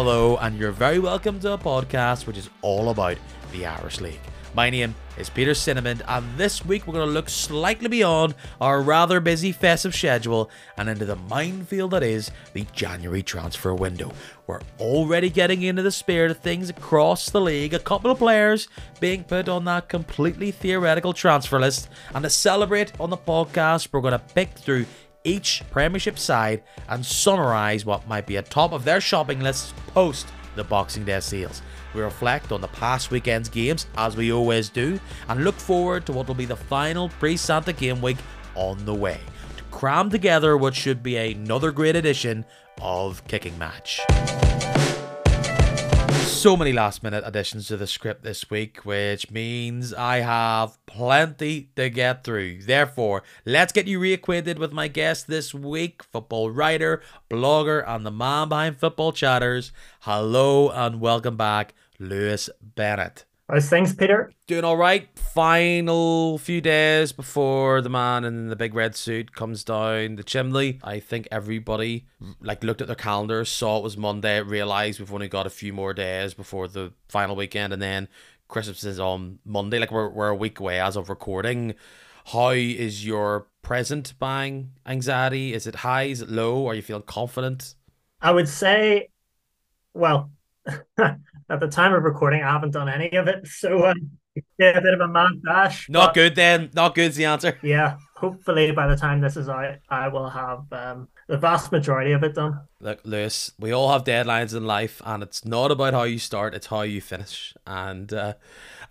Hello, and you're very welcome to a podcast which is all about the Irish League. My name is Peter Cinnamon, and this week we're going to look slightly beyond our rather busy festive schedule and into the minefield that is the January transfer window. We're already getting into the spirit of things across the league, a couple of players being put on that completely theoretical transfer list, and to celebrate on the podcast, we're going to pick through each Premiership side and summarise what might be at top of their shopping lists post the Boxing Day sales. We reflect on the past weekend's games, as we always do, and look forward to what will be the final pre Santa game week on the way to cram together what should be another great edition of Kicking Match so many last minute additions to the script this week, which means I have plenty to get through. Therefore, let's get you reacquainted with my guest this week football writer, blogger, and the man behind Football Chatters. Hello and welcome back, Lewis Bennett. How's things, Peter? Doing all right. Final few days before the man in the big red suit comes down the chimney. I think everybody like looked at their calendars, saw it was Monday, realized we've only got a few more days before the final weekend, and then Christmas is on Monday. Like we're we're a week away as of recording. How is your present buying anxiety? Is it high? Is it low? Are you feeling confident? I would say, well. at the time of recording, I haven't done any of it. So, um, yeah, a bit of a mad dash. Not good then. Not good's the answer. Yeah. Hopefully, by the time this is out, I will have um, the vast majority of it done. Look, Lewis, we all have deadlines in life, and it's not about how you start, it's how you finish. And uh,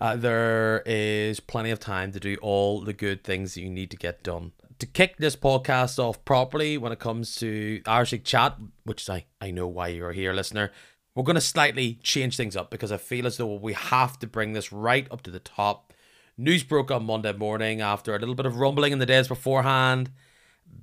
uh, there is plenty of time to do all the good things that you need to get done to kick this podcast off properly when it comes to Irish chat, which I, I know why you're here, listener, we're going to slightly change things up because I feel as though we have to bring this right up to the top. News broke on Monday morning after a little bit of rumbling in the days beforehand.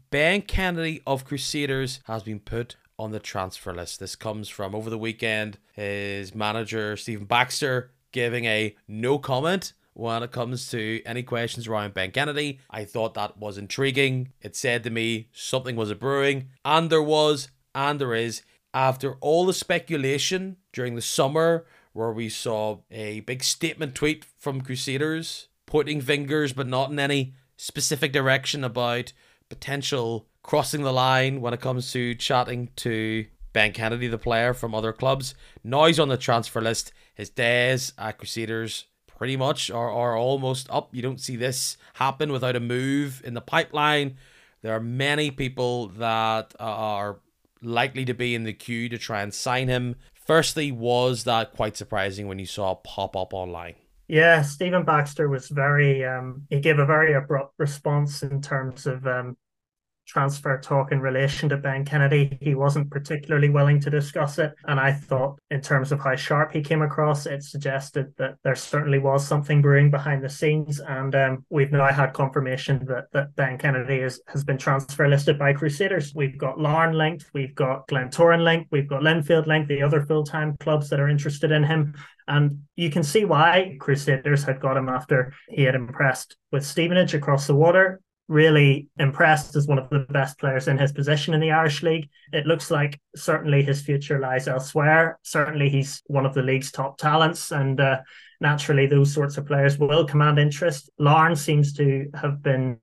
Ben Kennedy of Crusaders has been put on the transfer list. This comes from over the weekend. His manager, Stephen Baxter, giving a no comment when it comes to any questions around Ben Kennedy. I thought that was intriguing. It said to me something was a brewing, and there was, and there is after all the speculation during the summer where we saw a big statement tweet from Crusaders pointing fingers but not in any specific direction about potential crossing the line when it comes to chatting to Ben Kennedy, the player from other clubs. Now he's on the transfer list. His days at Crusaders pretty much are, are almost up. You don't see this happen without a move in the pipeline. There are many people that are likely to be in the queue to try and sign him. Firstly, was that quite surprising when you saw pop up online? Yeah, Stephen Baxter was very um he gave a very abrupt response in terms of um transfer talk in relation to Ben Kennedy. He wasn't particularly willing to discuss it. And I thought, in terms of how sharp he came across, it suggested that there certainly was something brewing behind the scenes. And um, we've now had confirmation that, that Ben Kennedy is, has been transfer listed by Crusaders. We've got Larne linked, we've got Glentoran linked, we've got Linfield linked, the other full time clubs that are interested in him. And you can see why Crusaders had got him after he had impressed with Stevenage across the water really impressed as one of the best players in his position in the Irish League. It looks like certainly his future lies elsewhere. Certainly, he's one of the league's top talents, and uh, naturally, those sorts of players will command interest. Larne seems to have been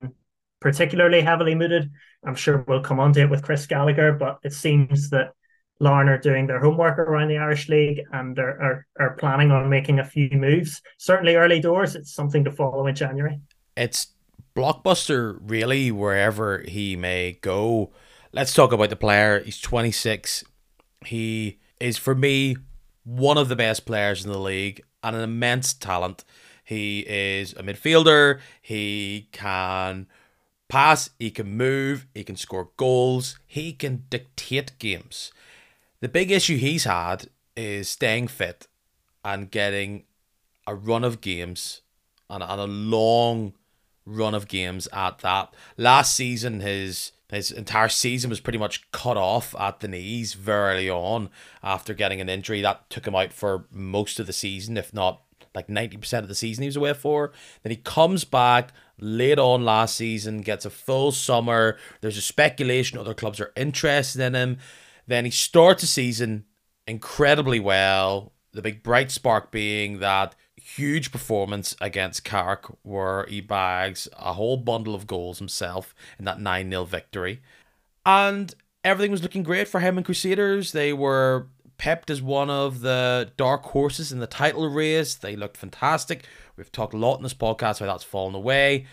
particularly heavily mooted. I'm sure we'll come on to it with Chris Gallagher, but it seems that Larne are doing their homework around the Irish League and are, are, are planning on making a few moves. Certainly, early doors, it's something to follow in January. It's blockbuster really wherever he may go. Let's talk about the player. He's 26. He is for me one of the best players in the league and an immense talent. He is a midfielder. He can pass, he can move, he can score goals, he can dictate games. The big issue he's had is staying fit and getting a run of games and, and a long run of games at that. Last season, his his entire season was pretty much cut off at the knees very early on after getting an injury that took him out for most of the season, if not like 90% of the season he was away for. Then he comes back late on last season, gets a full summer. There's a speculation other clubs are interested in him. Then he starts the season incredibly well. The big bright spark being that huge performance against Carrick, where he bags a whole bundle of goals himself in that 9 0 victory. And everything was looking great for him and Crusaders. They were pepped as one of the dark horses in the title race. They looked fantastic. We've talked a lot in this podcast how that's fallen away.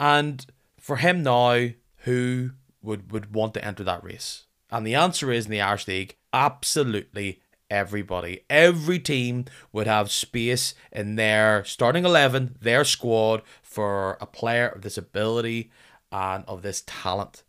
And for him now, who would, would want to enter that race? And the answer is in the Irish League, absolutely everybody. Every team would have space in their starting 11, their squad, for a player of this ability and of this talent.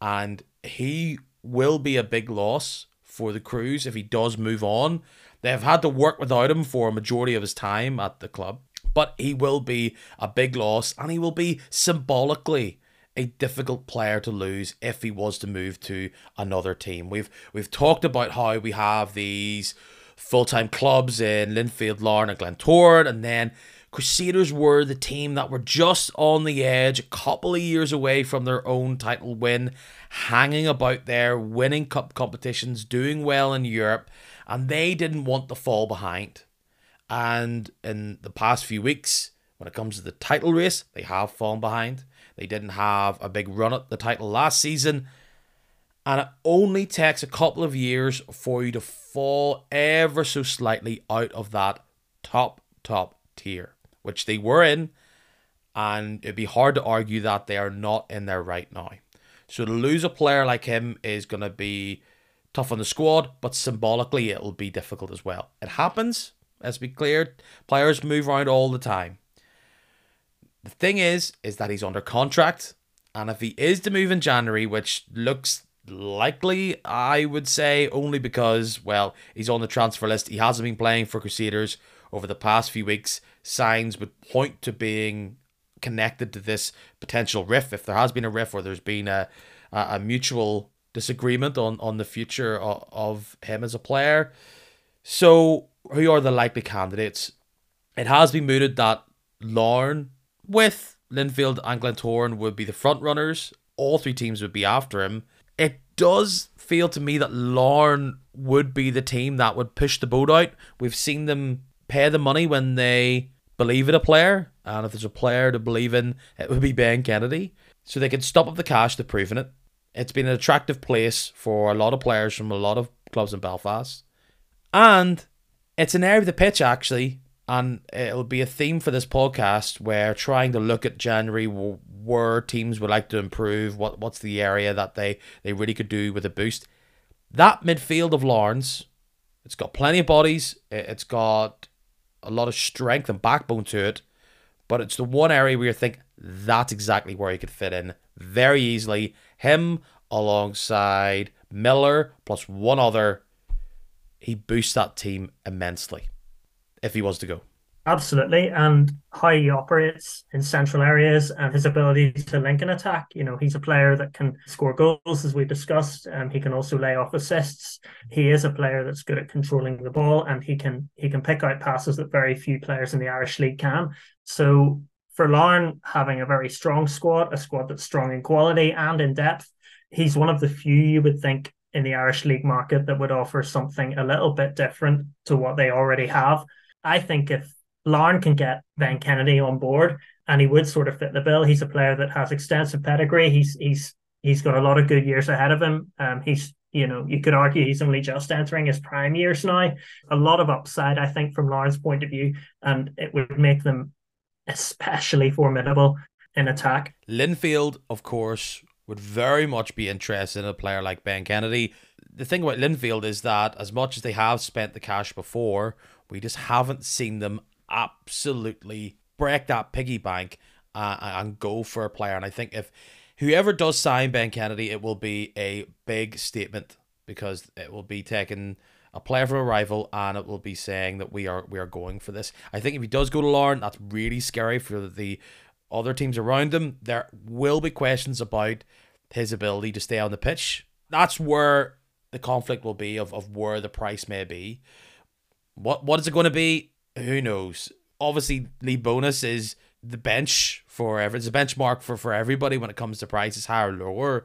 And he will be a big loss for the Crews if he does move on. They have had to work without him for a majority of his time at the club, but he will be a big loss and he will be symbolically a difficult player to lose if he was to move to another team. We've we've talked about how we have these full-time clubs in Linfield, Larne and Glentoran and then Crusaders were the team that were just on the edge, a couple of years away from their own title win, hanging about there, winning cup competitions, doing well in Europe, and they didn't want to fall behind. And in the past few weeks, when it comes to the title race, they have fallen behind. They didn't have a big run at the title last season. And it only takes a couple of years for you to fall ever so slightly out of that top, top tier which they were in, and it'd be hard to argue that they are not in there right now. So to lose a player like him is going to be tough on the squad, but symbolically it'll be difficult as well. It happens, let's be clear. Players move around all the time. The thing is, is that he's under contract, and if he is to move in January, which looks likely, I would say, only because, well, he's on the transfer list. He hasn't been playing for Crusaders over the past few weeks signs would point to being connected to this potential riff. If there has been a riff or there's been a, a, mutual disagreement on, on the future of, of him as a player. So, who are the likely candidates? It has been mooted that Larne with Linfield and Glentoran would be the front runners. All three teams would be after him. It does feel to me that Larne would be the team that would push the boat out. We've seen them pay the money when they believe in a player, and if there's a player to believe in, it would be Ben Kennedy. So they can stop up the cash to proving it. It's been an attractive place for a lot of players from a lot of clubs in Belfast. And it's an area of the pitch, actually, and it'll be a theme for this podcast where trying to look at January where teams would like to improve, what what's the area that they, they really could do with a boost. That midfield of Larne's, it's got plenty of bodies, it's got a lot of strength and backbone to it, but it's the one area where you think that's exactly where he could fit in very easily. Him alongside Millar plus one other, he boosts that team immensely if he was to go. Absolutely. And how he operates in central areas and his ability to link an attack. You know, he's a player that can score goals, as we discussed. and he can also lay off assists. He is a player that's good at controlling the ball and he can he can pick out passes that very few players in the Irish League can. So for Larne, having a very strong squad, a squad that's strong in quality and in depth, he's one of the few you would think in the Irish League market that would offer something a little bit different to what they already have. I think if Larne can get Ben Kennedy on board, and he would sort of fit the bill. He's a player that has extensive pedigree. He's he's he's got a lot of good years ahead of him. Um, he's you know you could argue he's only just entering his prime years now. A lot of upside, I think, from Larne's point of view, and it would make them especially formidable in attack. Linfield, of course, would very much be interested in a player like Ben Kennedy. The thing about Linfield is that as much as they have spent the cash before, we just haven't seen them absolutely break that piggy bank uh, and go for a player. And I think if whoever does sign Ben Kennedy, it will be a big statement because it will be taking a player from a rival and it will be saying that we are we are going for this. I think if he does go to Larne, that's really scary for the other teams around him. There will be questions about his ability to stay on the pitch. That's where the conflict will be of, of where the price may be. What what is it going to be? who knows? Obviously, Lee Bonis is the bench for every it's a benchmark for, for everybody when it comes to prices higher or lower.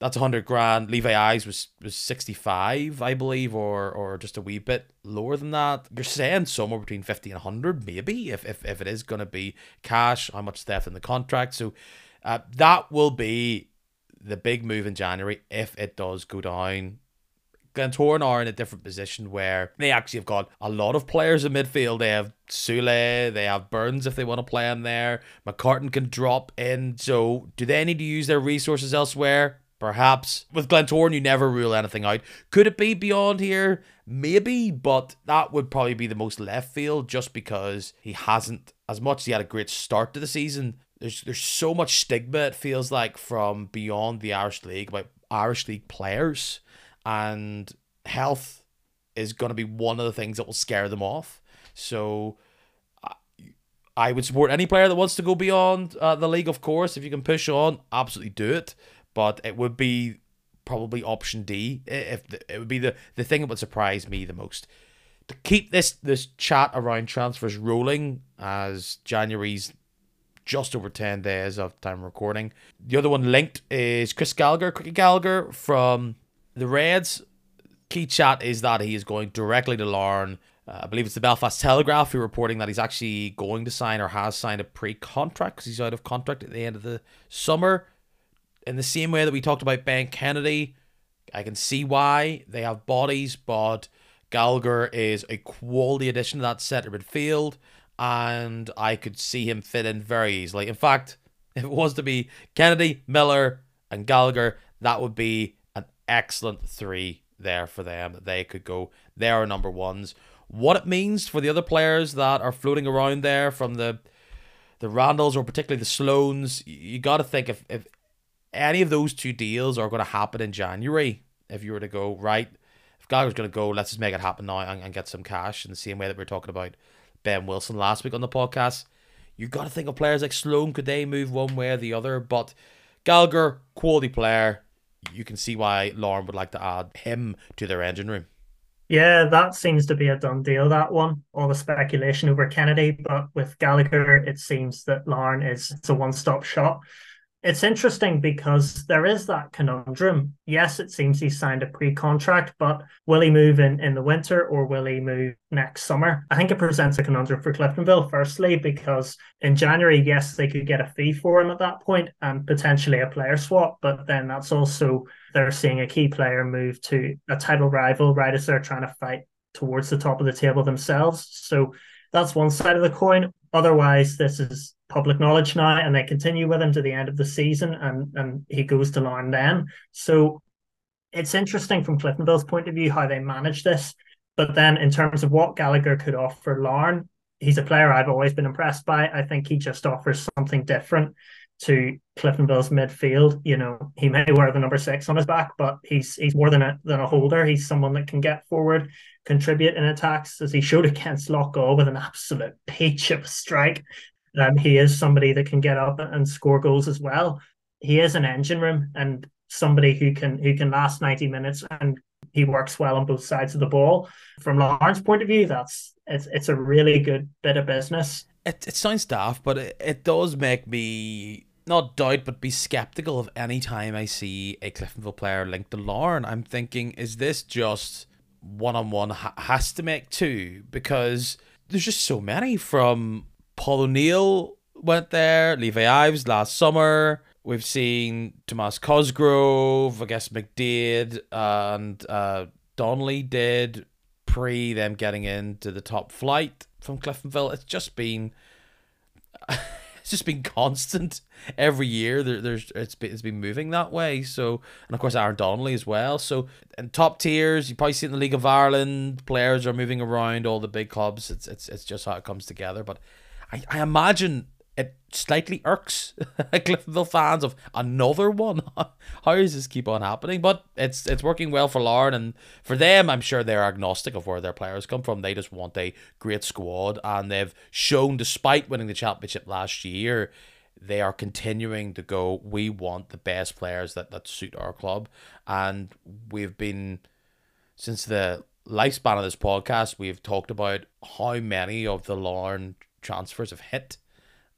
that's 100 grand. Levi Ives was, was 65, I believe, or or just a wee bit lower than that. You're saying somewhere between 50 and 100, maybe, if, if, if it is going to be cash, how much left in the contract. So uh, that will be the big move in January if it does go down. Glentoran are in a different position where they actually have got a lot of players in midfield. They have Sule, they have Burns if they want to play him there. McCartan can drop in. So do they need to use their resources elsewhere? Perhaps. With Glentoran, you never rule anything out. Could it be beyond here? Maybe, but that would probably be the most left field just because he hasn't, as much as he had a great start to the season, there's there's so much stigma, it feels like, from beyond the Irish League about Irish League players. And health is going to be one of the things that will scare them off. So I would support any player that wants to go beyond uh, the league, of course. If you can push on, absolutely do it but it would be probably option D. If the, it would be the the thing that would surprise me the most. To keep this this chat around transfers rolling as January's just over 10 days of time recording. The other one linked is Chris Gallagher, Quickie Gallagher from the Reds. Key chat is that he is going directly to Larne. Uh, I believe it's the Belfast Telegraph who are reporting that he's actually going to sign or has signed a pre contract because he's out of contract at the end of the summer in the same way that we talked about Ben Kennedy, I can see why they have bodies, but Gallagher is a quality addition to that centre midfield, and I could see him fit in very easily. In fact, if it was to be Kennedy, Millar, and Gallagher, that would be excellent three there for them. They could go. They are number ones. What it means for the other players that are floating around there from the the Randalls or particularly the Sloans, you got to think if, if any of those two deals are going to happen in January. If you were to go right, if Gallagher's going to go, let's just make it happen now and, and get some cash in the same way that we are talking about Ben Wilson last week on the podcast. You got to think of players like Sloan. Could they move one way or the other? But Gallagher, quality player. You can see why Larne would like to add him to their engine room. Yeah, that seems to be a done deal, that one. All the speculation over Kennedy, but with Gallagher, it seems that Larne is it's a one stop shop it's interesting because there is that conundrum. Yes, it seems he signed a pre-contract, but will he move in in the winter or will he move next summer? I think it presents a conundrum for Cliftonville. Firstly, because in January, yes, they could get a fee for him at that point and potentially a player swap, but then that's also they're seeing a key player move to a title rival right as they're trying to fight towards the top of the table themselves. So that's one side of the coin. Otherwise, this is public knowledge now, and they continue with him to the end of the season, and and he goes to Larne then. So it's interesting from Cliftonville's point of view how they manage this. But then, in terms of what Gallagher could offer Larne, he's a player I've always been impressed by. I think he just offers something different to Cliftonville's midfield. You know, he may wear the number six on his back, but he's he's more than a than a holder. He's someone that can get forward, contribute in attacks, as he showed against Loughgall with an absolute peach of a strike. Um, he is somebody that can get up and score goals as well. He is an engine room and somebody who can who can last 90 minutes and he works well on both sides of the ball. From Larne's point of view, that's it's it's a really good bit of business. It, it sounds daft, but it, it does make me not doubt but be skeptical of any time I see a Cliftonville player linked to Larne. I'm thinking, is this just one on one has to make two? Because there's just so many from Paul O'Neill went there, Levi Ives last summer. We've seen Tomas Cosgrove, I guess McDade and uh, Donnelly did pre them getting into the top flight from Cliftonville. It's just been it's just been constant every year. There, there's it's been, it's been moving that way. So and of course Aaron Donnelly as well. So and top tiers, you probably see in the League of Ireland, players are moving around all the big clubs. It's it's it's just how it comes together. But I, I imagine it slightly irks Cliftonville fans of another one. How does this keep on happening? But it's it's working well for Larne and for them. I'm sure they're agnostic of where their players come from. They just want a great squad, and they've shown, despite winning the championship last year, they are continuing to go. We want the best players that that suit our club, and we've been since the lifespan of this podcast. We've talked about how many of the Larne transfers have hit,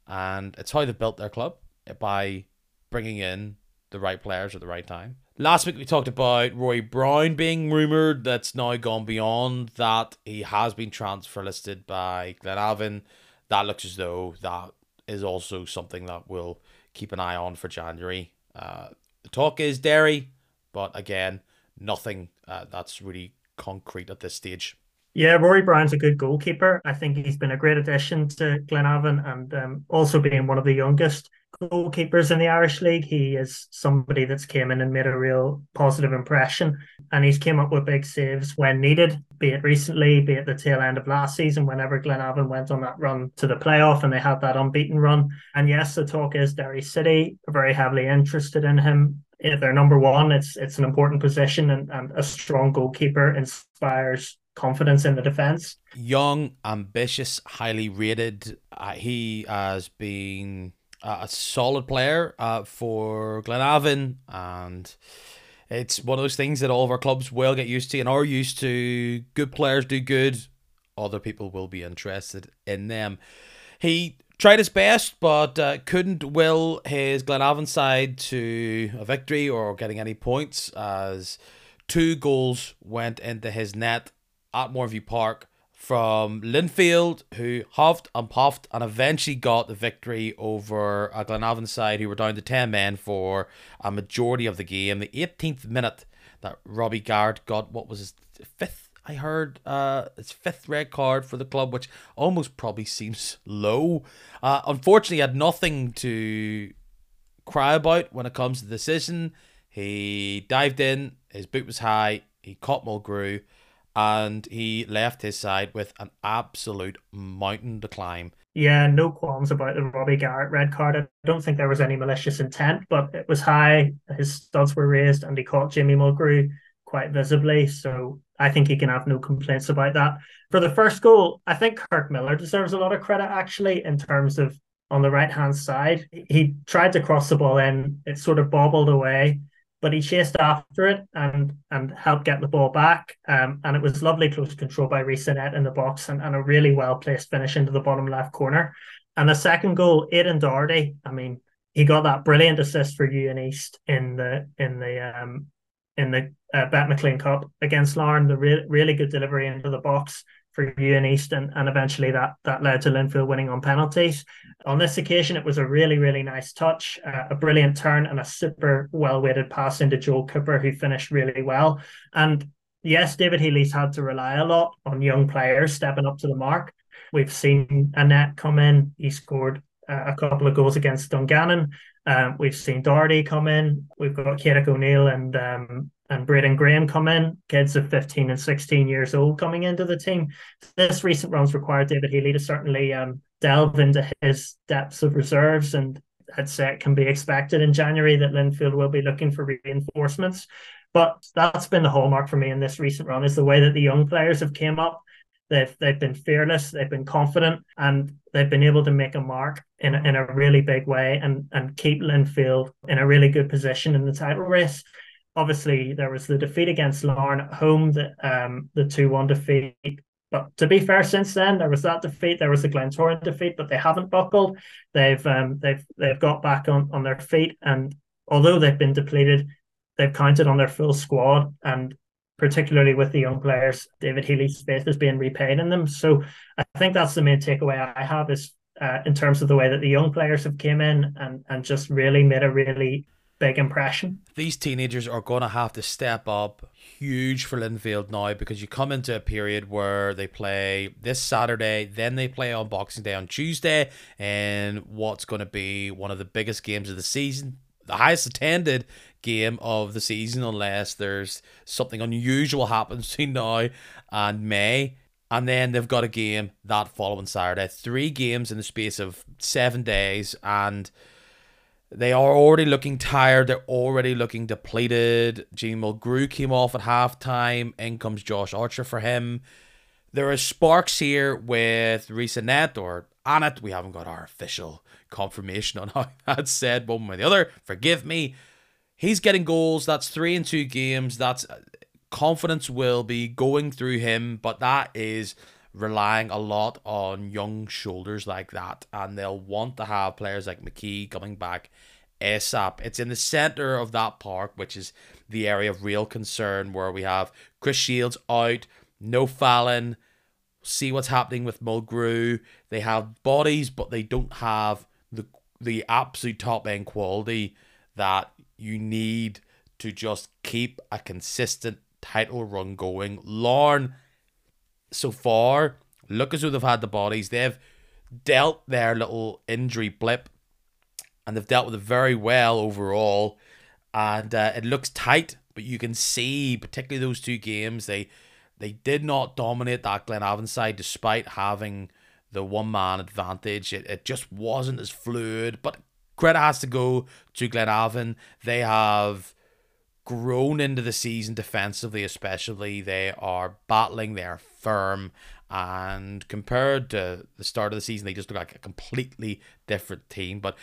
and it's how they built their club by bringing in the right players at the right time. Last week we talked about Rory Brown being rumoured. That's now gone beyond that. He has been transfer listed by Glenavon. That looks as though that is also something that we'll keep an eye on for January. Uh, the talk is Derry, but again, nothing uh, that's really concrete at this stage. Yeah, Rory Brown's a good goalkeeper. I think he's been a great addition to Glenavon and um, also being one of the youngest goalkeepers in the Irish League. He is somebody that's came in and made a real positive impression. And he's came up with big saves when needed, be it recently, be it the tail end of last season, whenever Glenavon went on that run to the playoff and they had that unbeaten run. And yes, the talk is Derry City are very heavily interested in him. If they're number one, it's it's an important position and, and a strong goalkeeper inspires confidence in the defense. Young, ambitious, highly rated. Uh, he has been uh, a solid player uh, for Glenavon, and it's one of those things that all of our clubs will get used to and are used to. Good players do good, other people will be interested in them. He tried his best, but uh, couldn't will his Glenavon side to a victory or getting any points as two goals went into his net at Mourneview Park from Linfield, who huffed and puffed and eventually got the victory over a Glenavon side who were down to 10 men for a majority of the game. The 18th minute that Robbie Garrett got, what was his fifth? I heard uh, his fifth red card for the club, which almost probably seems low. Uh, unfortunately, had nothing to cry about when it comes to the decision. He dived in, his boot was high, he caught Mulgrew, and he left his side with an absolute mountain to climb. Yeah, no qualms about the Robbie Garrett red card. I don't think there was any malicious intent, but it was high. His studs were raised, and he caught Jamie Mulgrew quite visibly. So I think he can have no complaints about that. For the first goal, I think Kirk Millar deserves a lot of credit actually in terms of on the right hand side. He tried to cross the ball in, it sort of bobbled away but he chased after it and and helped get the ball back. Um, and it was lovely close control by Rhys Annett in the box and, and a really well placed finish into the bottom left corner. And the second goal, Aidan Doherty, I mean, he got that brilliant assist for Euan East in the in the um in the uh, Bet McLean Cup against Larne. The re- really good delivery into the box for Euan East, and, and eventually that that led to Linfield winning on penalties. On this occasion, it was a really really nice touch, uh, a brilliant turn, and a super well weighted pass into Joel Cooper, who finished really well. And yes, David Healy's had to rely a lot on young players stepping up to the mark. We've seen Annette come in; he scored uh, a couple of goals against Dungannon. Um, we've seen Doherty come in. We've got Kieran O'Neill and um, and Braden Graham come in, kids of 15 and 16 years old coming into the team. This recent runs required David Healy to certainly um, delve into his depths of reserves. And I'd say it can be expected in January that Linfield will be looking for reinforcements. But that's been the hallmark for me in this recent run is the way that the young players have came up. They've they've been fearless, they've been confident, and they've been able to make a mark in a, in a really big way and and keep Linfield in a really good position in the title race obviously there was the defeat against Larne at home, the um the two one defeat. But to be fair, since then there was that defeat, there was the Glentoran defeat, but they haven't buckled. They've um they've they've got back on on their feet, and although they've been depleted, they've counted on their full squad, and particularly with the young players, David Healy's faith is being repaid in them. So I think that's the main takeaway I have is uh, in terms of the way that the young players have came in and and just really made a really big impression. These teenagers are going to have to step up huge for Linfield now because you come into a period where they play this Saturday, then they play on Boxing Day on Tuesday, and what's going to be one of the biggest games of the season, the highest attended game of the season, unless there's something unusual happens between now and May. And then they've got a game that following Saturday. Three games in the space of seven days, and they are already looking tired. They're already looking depleted. Gene Mulgrew came off at halftime. In comes Josh Archer for him. There are sparks here with Rhys Annett or Annett. We haven't got our official confirmation on how that's said one way or the other. Forgive me. He's getting goals. That's three in two games. That's uh, confidence will be going through him, but that is relying a lot on young shoulders like that, and they'll want to have players like McKee coming back ASAP. It's in the center of that park, which is the area of real concern where we have Chris Shields out, no Fallon. See what's happening with Mulgrew. They have bodies, but they don't have the the absolute top end quality that you need to just keep a consistent title run going. Larne, so far, look as though they've had the bodies. They've dealt their little injury blip and they've dealt with it very well overall. And uh, it looks tight, but you can see, particularly those two games, they they did not dominate that Glenavon side despite having the one man advantage. It, it just wasn't as fluid, but credit has to go to Glenavon. They have grown into the season defensively, especially. They are battling, they are firm, and compared to the start of the season, they just look like a completely different team. But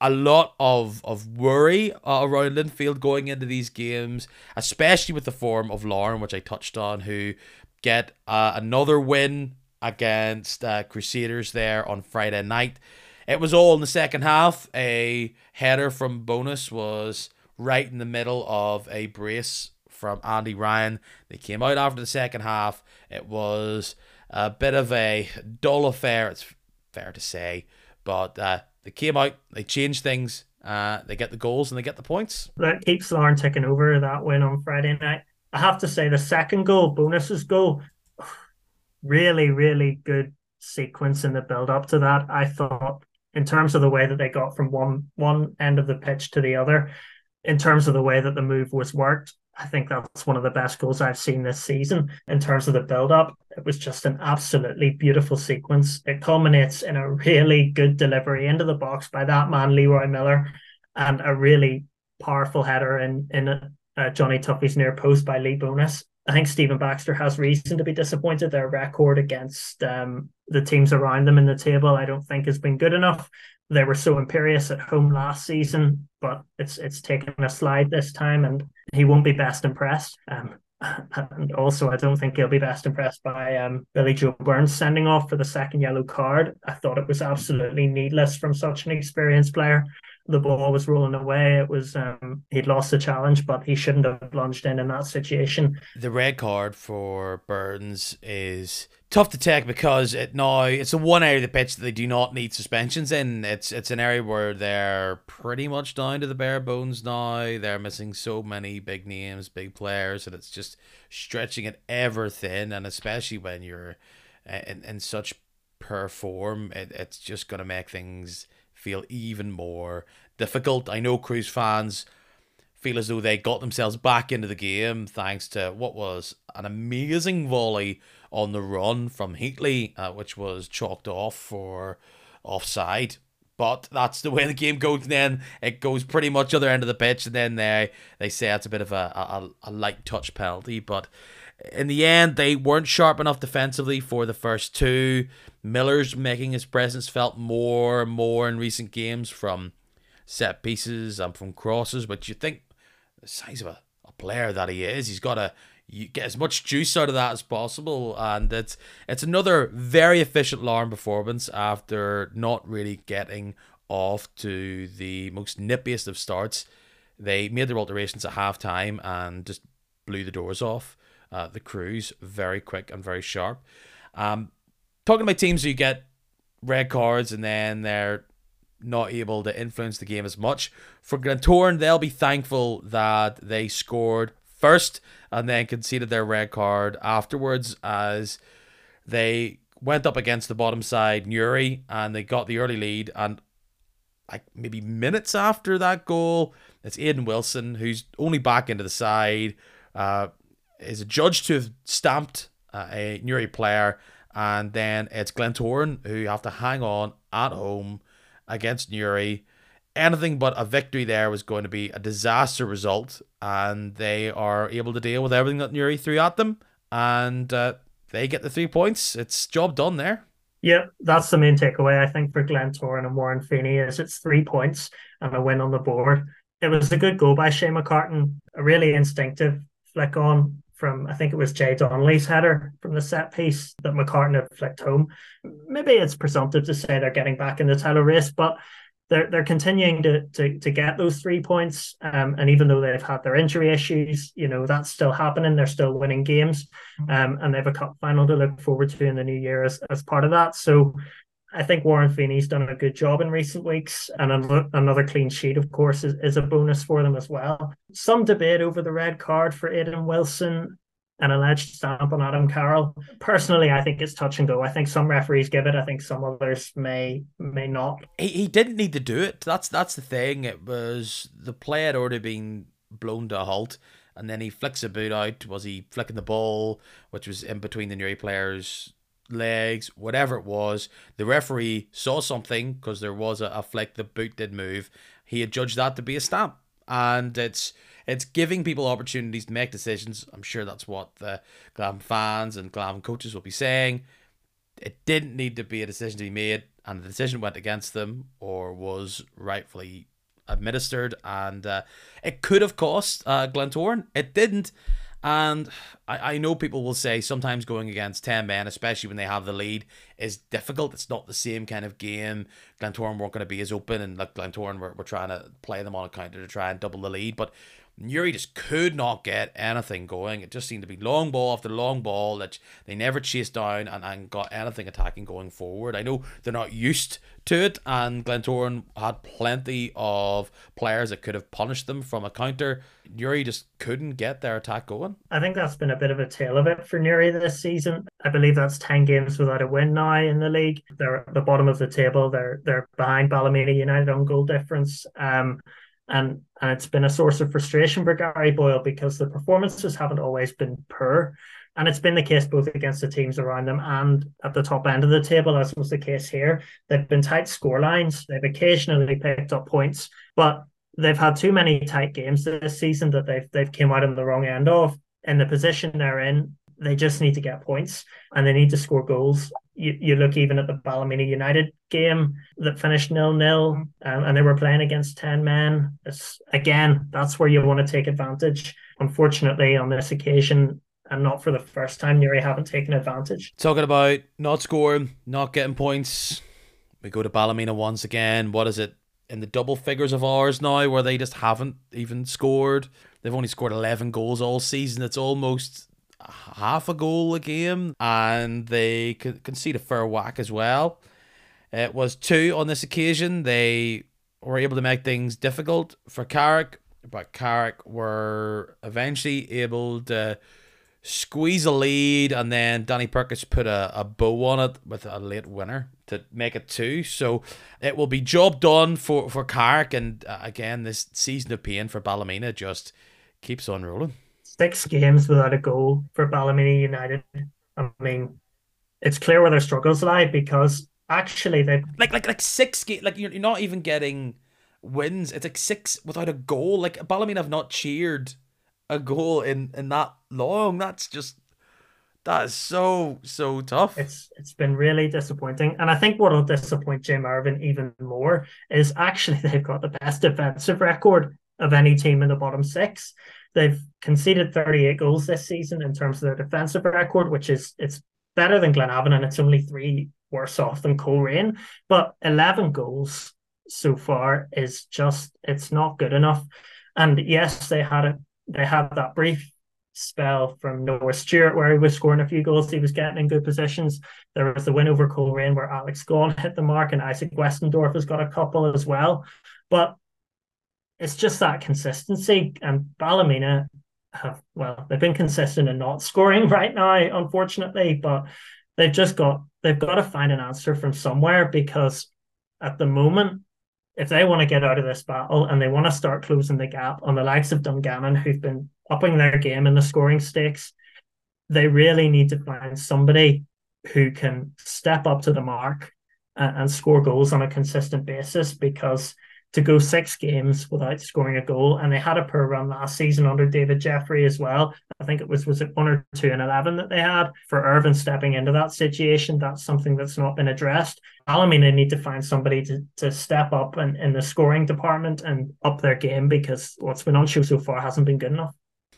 a lot of of worry uh, around Linfield going into these games, especially with the form of Larne, which I touched on, who get uh, another win against uh, Crusaders there on Friday night. It was all in the second half. A header from Bonis was right in the middle of a brace from Andy Ryan. They came out after the second half. It was a bit of a dull affair, it's fair to say, but uh, they came out, they changed things, uh, they get the goals and they get the points. That keeps Larne taking over that win on Friday night. I have to say, the second goal, Bonis's goal, really, really good sequence in the build up to that. I thought, in terms of the way that they got from one one end of the pitch to the other, in terms of the way that the move was worked, I think that's one of the best goals I've seen this season in terms of the build up. It was just an absolutely beautiful sequence. It culminates in a really good delivery into the box by that man, Leroy Millar, and a really powerful header in, in uh, Johnny Tuffey's near post by Lee Bonis. I think Stephen Baxter has reason to be disappointed. Their record against um, the teams around them in the table, I don't think, has been good enough. They were so imperious at home last season, but it's it's taken a slide this time, and he won't be best impressed. Um, and also, I don't think he'll be best impressed by um, Billy Joe Burns sending off for the second yellow card. I thought it was absolutely needless from such an experienced player the ball was rolling away. It was um, he'd lost the challenge, but he shouldn't have plunged in in that situation. The red card for Burns is tough to take because it now it's a one area of the pitch that they do not need suspensions in. It's it's an area where they're pretty much down to the bare bones now. They're missing so many big names, big players, and it's just stretching it ever thin. And especially when you're uh, in, in such poor form, it, it's just gonna make things feel even more difficult. I know Crews fans feel as though they got themselves back into the game thanks to what was an amazing volley on the run from Heatley, uh, which was chalked off for offside. But that's the way the game goes. Then it goes pretty much other end of the pitch, and then they they say it's a bit of a, a, a light touch penalty. But in the end, they weren't sharp enough defensively for the first two. Millar's making his presence felt more and more in recent games from set pieces and from crosses, but you think the size of a, a player that he is, he's got to get as much juice out of that as possible, and it's it's another very efficient Larne performance after not really getting off to the most nippiest of starts. They made their alterations at half time and just blew the doors off uh, the crews very quick and very sharp. Um, talking about teams who get red cards and then they're not able to influence the game as much. For Glentoran, they'll be thankful that they scored first and then conceded their red card afterwards as they went up against the bottom side, Newry, and they got the early lead. And like maybe minutes after that goal, it's Aidan Wilson who's only back into the side, uh, is judged to have stamped uh, a Newry player and then it's Glentoran who have to hang on at home against Newry. Anything but a victory there was going to be a disaster result, and they are able to deal with everything that Newry threw at them, and uh, they get the three points. It's job done there. Yeah, that's the main takeaway I think for Glentoran and Warren Feeney is it's three points and a win on the board. It was a good goal by Shane McCartan, a really instinctive flick on from I think it was Jay Donnelly's header from the set piece that McCartan had flicked home. Maybe it's presumptive to say they're getting back in the title race, but they're they're continuing to to, to get those three points. Um, and even though they've had their injury issues, you know that's still happening. They're still winning games, um, and they have a cup final to look forward to in the new year as as part of that. So. I think Warren Feeney's done a good job in recent weeks, and another clean sheet, of course, is, is a bonus for them as well. Some debate over the red card for Aidan Wilson an alleged stamp on Adam Carroll. Personally, I think it's touch and go. I think some referees give it. I think some others may may not. He, he didn't need to do it. That's that's the thing. It was the play had already been blown to a halt, and then he flicks a boot out. Was he flicking the ball, which was in between the Newry players' legs, whatever it was? The referee saw something because there was a, a flick. The boot did move. He had judged that to be a stamp, and it's it's giving people opportunities to make decisions. I'm sure that's what the Glam fans and Glam coaches will be saying. It didn't need to be a decision to be made, and the decision went against them or was rightfully administered, and uh, it could have cost uh, Glentoran. It didn't. And I, I know people will say sometimes going against 10 men, especially when they have the lead, is difficult. It's not the same kind of game. Glentoran weren't going to be as open, and like Glentoran, we're, we're trying to play them on a counter to try and double the lead. But Newry just could not get anything going. It just seemed to be long ball after long ball that they never chased down and, and got anything attacking going forward. I know they're not used to it, and Glentoran had plenty of players that could have punished them from a counter. Newry just couldn't get their attack going. I think that's been a bit of a tale of it for Newry this season. I believe that's ten games without a win now in the league. They're at the bottom of the table. They're they're behind Ballymena United on goal difference. Um, and and it's been a source of frustration for Gary Boyle because the performances haven't always been poor. And it's been the case both against the teams around them and at the top end of the table, as was the case here. They've been tight score lines. They've occasionally picked up points, but they've had too many tight games this season that they've they've came out on the wrong end of. In the position they're in, they just need to get points and they need to score goals you, you look even at the Ballymena United game that finished nil nil, um, and they were playing against ten men. It's, again, that's where you want to take advantage. Unfortunately, on this occasion, and not for the first time, Newry haven't taken advantage. Talking about not scoring, not getting points, we go to Ballymena once again. What is it? In the double figures of ours now, where they just haven't even scored. They've only scored 11 goals all season. It's almost half a goal a game, and they concede a fair whack as well. It was two on this occasion. They were able to make things difficult for Carrick, but Carrick were eventually able to squeeze a lead, and then Danny Purkis put a, a bow on it with a late winner to make it two. So it will be job done for, for Carrick, and uh, again, this season of pain for Ballymena just keeps on rolling six games without a goal for Ballymena United. I mean, it's clear where their struggles lie because actually they like like like six games. Like you're, you're not even getting wins. It's like six without a goal. Like Ballymena have not cheered a goal in in that long. That's just that is so so tough. It's it's been really disappointing, and I think what will disappoint Jim Ervin even more is actually they've got the best defensive record of any team in the bottom six. They've conceded 38 goals this season in terms of their defensive record, which is it's better than Glenavon and it's only three worse off than Coleraine. But 11 goals so far is just it's not good enough. And yes, they had it. They had that brief spell from Noah Stewart where he was scoring a few goals. He was getting in good positions. There was the win over Coleraine where Alex Gawn hit the mark and Isaac Westendorf has got a couple as well. But it's just that consistency. And Ballymena have well, they've been consistent in not scoring right now, unfortunately, but they've just got they've got to find an answer from somewhere because at the moment, if they want to get out of this battle and they want to start closing the gap on the likes of Dungannon, who've been upping their game in the scoring stakes, they really need to find somebody who can step up to the mark and, and score goals on a consistent basis because to go six games without scoring a goal. And they had a poor run last season under David Jeffrey as well. I think it was was it one or two and eleven that they had for Ervin stepping into that situation. That's something that's not been addressed. Ballymena need to find somebody to, to step up in, in the scoring department and up their game because what's been on show so far hasn't been good enough.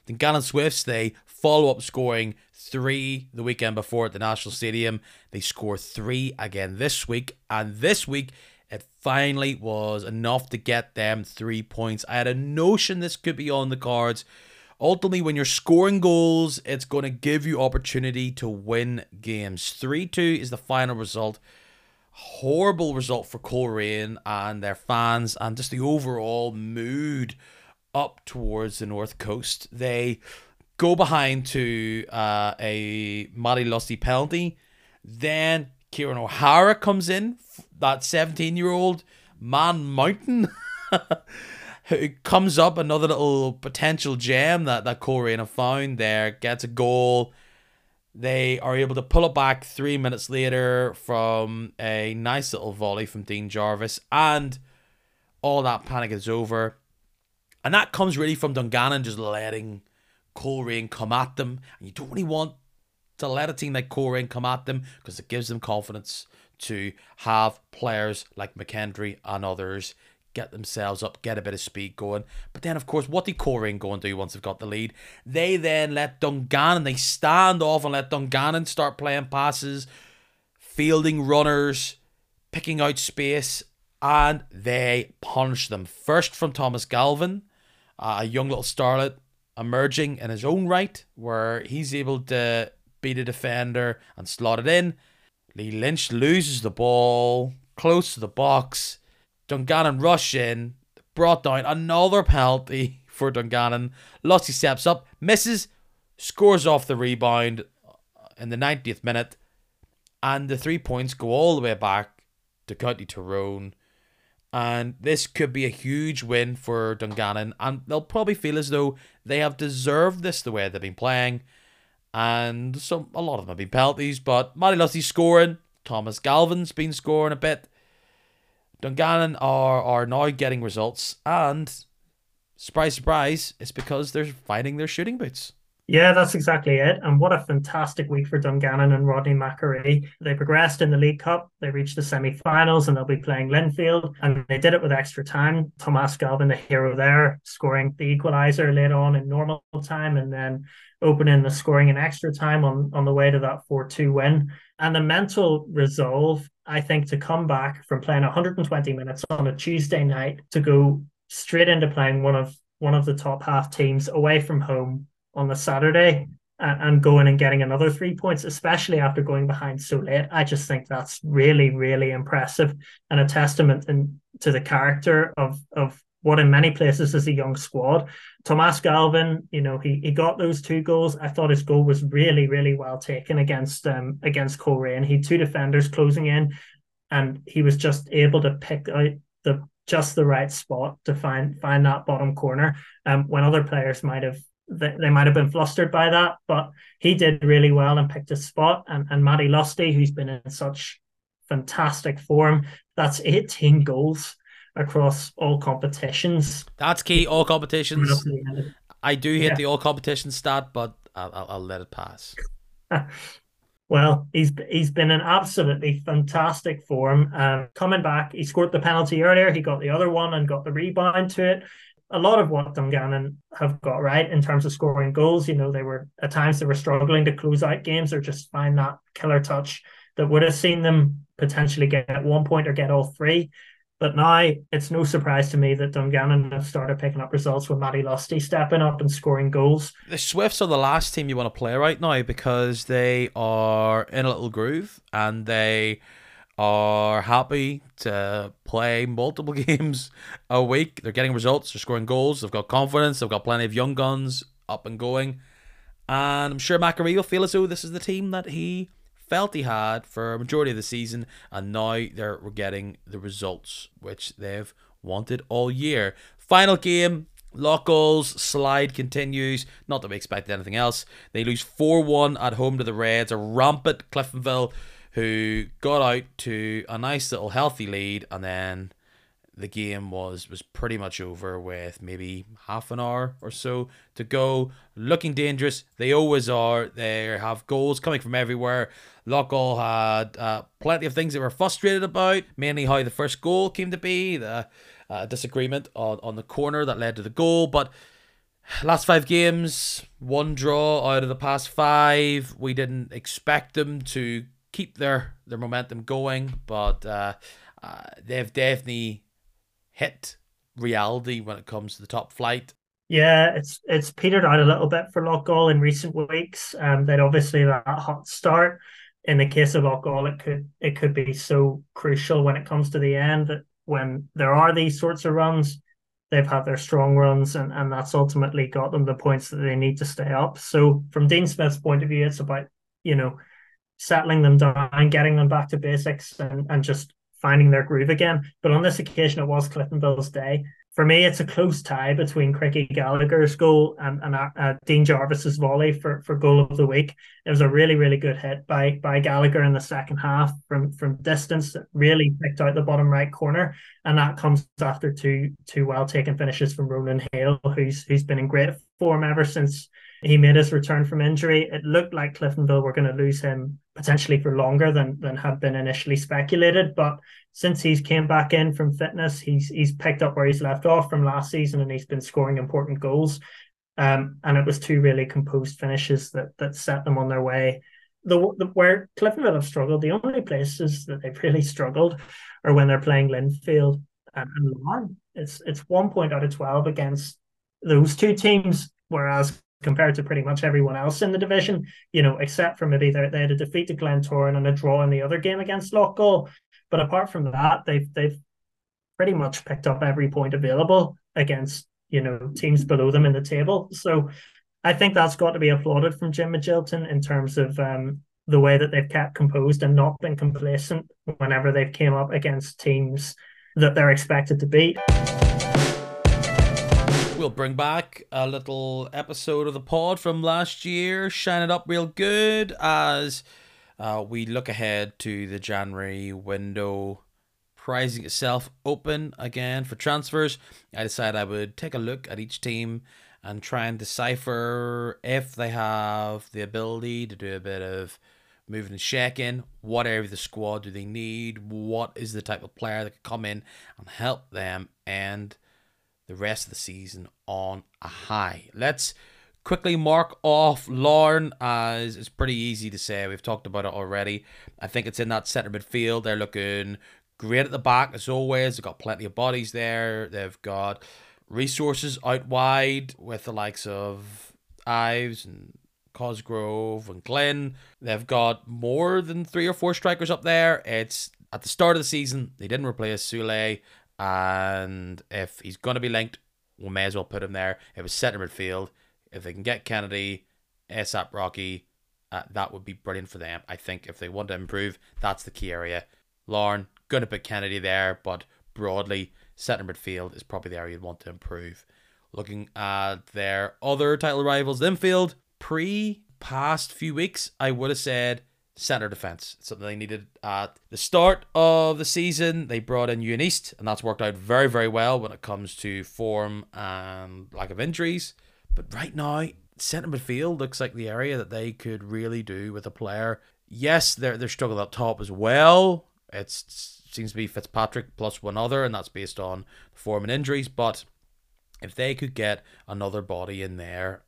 Dungannon Swifts, they follow up scoring three the weekend before at the National Stadium. They score three again this week, and this week It finally was enough to get them three points. I had a notion this could be on the cards. Ultimately, when you're scoring goals, it's going to give you opportunity to win games. 3 2 is the final result. Horrible result for Coleraine and their fans, and just the overall mood up towards the North Coast. They go behind to uh, a Matty Lusty penalty. Then Kieran O'Hara comes in, that 17 year old man mountain. who comes up another little potential gem that that Coleraine have found there gets a goal. They are able to pull it back three minutes later from a nice little volley from Dean Jarvis, and all that panic is over. And that comes really from Dungannon just letting Coleraine come at them. And you don't really want to let a team like Coleraine come at them because it gives them confidence to have players like McKendry and others get themselves up, get a bit of speed going. But then, of course, what did Coleraine go and do once they've got the lead? They then let Dungannon, they stand off and let Dungannon start playing passes, fielding runners, picking out space, and they punish them. First from Thomas Galvin, a young little starlet emerging in his own right, where he's able to beat a defender and slot it in. Lee Lynch loses the ball close to the box. Dungannon rush in, brought down another penalty for Dungannon. Lusty steps up, misses, scores off the rebound uh, in the 90th minute, and the three points go all the way back to County Tyrone. And this could be a huge win for Dungannon, and they'll probably feel as though they have deserved this the way they've been playing. And some a lot of them have been penalties, but Matty Lusty's scoring. Thomas Galvin's been scoring a bit. Dungannon are are now getting results, and surprise, surprise, it's because they're finding their shooting boots. Yeah, that's exactly it. And what a fantastic week for Dungannon and Rodney McAree. They progressed in the League Cup. They reached the semi finals and they'll be playing Linfield. And they did it with extra time. Thomas Galvin, the hero there, scoring the equaliser late on in normal time and then opening the scoring in extra time on, on the way to that 4 2 win. And the mental resolve, I think, to come back from playing 120 minutes on a Tuesday night to go straight into playing one of one of the top half teams away from home on the Saturday and, and going and getting another three points, especially after going behind so late. I just think that's really, really impressive and a testament in, to the character of of what in many places is a young squad. Thomas Galvin, you know, he, he got those two goals. I thought his goal was really, really well taken against um against Coleraine. He had two defenders closing in, and he was just able to pick out the just the right spot to find find that bottom corner. Um, when other players might have they, they might have been flustered by that, but he did really well and picked a spot. And and Matty Lusty, who's been in such fantastic form, that's 18 goals across all competitions. That's key. All competitions. I do hit yeah. the all competition stat, but I'll, I'll, I'll let it pass. well, he's he's been in absolutely fantastic form. Um, coming back, he scored the penalty earlier. He got the other one and got the rebound to it a lot of what Dungannon have got right in terms of scoring goals. You know, they were at times they were struggling to close out games or just find that killer touch that would have seen them potentially get one point or get all three. But now it's no surprise to me that Dungannon have started picking up results with Matty Lusty stepping up and scoring goals. The Swifts are the last team you want to play right now because they are in a little groove and they are happy to play multiple games a week. They're getting results, they're scoring goals, they've got confidence, they've got plenty of young guns up and going. And I'm sure McAree will feel as though this is the team that he felt he had for a majority of the season, and now they're getting the results which they've wanted all year. Final game, Loughgall's slide continues. Not that we expected anything else. They lose 4 1 at home to the Reds. A rampant Cliftonville who got out to a nice little healthy lead and then the game was was pretty much over with maybe half an hour or so to go. Looking dangerous, they always are. They have goals coming from everywhere. Loughgall had uh, plenty of things they were frustrated about, mainly how the first goal came to be, the uh, disagreement on, on the corner that led to the goal. But last five games, one draw out of the past five. We didn't expect them to keep their their momentum going. But uh, Uh, they've definitely hit reality when it comes to the top flight. Yeah, it's it's petered out a little bit for Loughgall in recent weeks. Um, they'd obviously that hot start. In the case of Loughgall, it could it could be so crucial when it comes to the end that when there are these sorts of runs, they've had their strong runs and, and that's ultimately got them the points that they need to stay up. So from Dean Smith's point of view, it's about, you know, settling them down, getting them back to basics and, and just finding their groove again. But on this occasion, it was Cliftonville's day for me, it's a close tie between Cricky Gallagher's goal and, and uh, uh, Dean Jarvis's volley for, for goal of the week. It was a really, really good hit by by Gallagher in the second half from from distance that really picked out the bottom right corner, and that comes after two two well taken finishes from Ronan Hale, who's who's been in great form ever since he made his return from injury. It looked like Cliftonville were going to lose him potentially for longer than than had been initially speculated. But since he's came back in from fitness, he's he's picked up where he's left off from last season, and he's been scoring important goals. Um, and it was two really composed finishes that that set them on their way. The, the where Cliftonville have struggled, the only places that they've really struggled are when they're playing Linfield and, and Larne. It's it's one point out of twelve against those two teams, whereas compared to pretty much everyone else in the division, you know, except for maybe they had a defeat to Glentoran and a draw in the other game against Loughgall. But apart from that, they've they've pretty much picked up every point available against, you know, teams below them in the table. So I think that's got to be applauded from Jim Magilton in terms of um, the way that they've kept composed and not been complacent whenever they've came up against teams that they're expected to beat we'll bring back a little episode of the pod from last year, shine it up real good as uh, we look ahead to the January window prizing itself open again for transfers. I decided I would take a look at each team and try and decipher if they have the ability to do a bit of moving and shaking. What area of the squad do they need? What is the type of player that could come in and help them? And the rest of the season on a high. Let's quickly mark off Larne as it's pretty easy to say. We've talked about it already. I think it's in that centre midfield. They're looking great at the back as always. They've got plenty of bodies there. They've got resources out wide with the likes of Ives and Cosgrove and Glenn. They've got more than three or four strikers up there. It's at the start of the season, they didn't replace Sule and if he's going to be linked, we may as well put him there. It was centre midfield. If they can get Kennedy, ASAP Rocky, uh, that would be brilliant for them. I think if they want to improve, that's the key area. Larne, going to put Kennedy there, but broadly, centre midfield is probably the area you'd want to improve. Looking at their other title rivals, Linfield, pre past few weeks, I would have said center defense. something they needed at the start of the season. They brought in Euan East, and that's worked out very, very well when it comes to form and lack of injuries. But right now, centre midfield looks like the area that they could really do with a player. Yes, they're they're struggling up top as well. It seems to be Fitzpatrick plus one other, and that's based on form and injuries. But if they could get another body in there,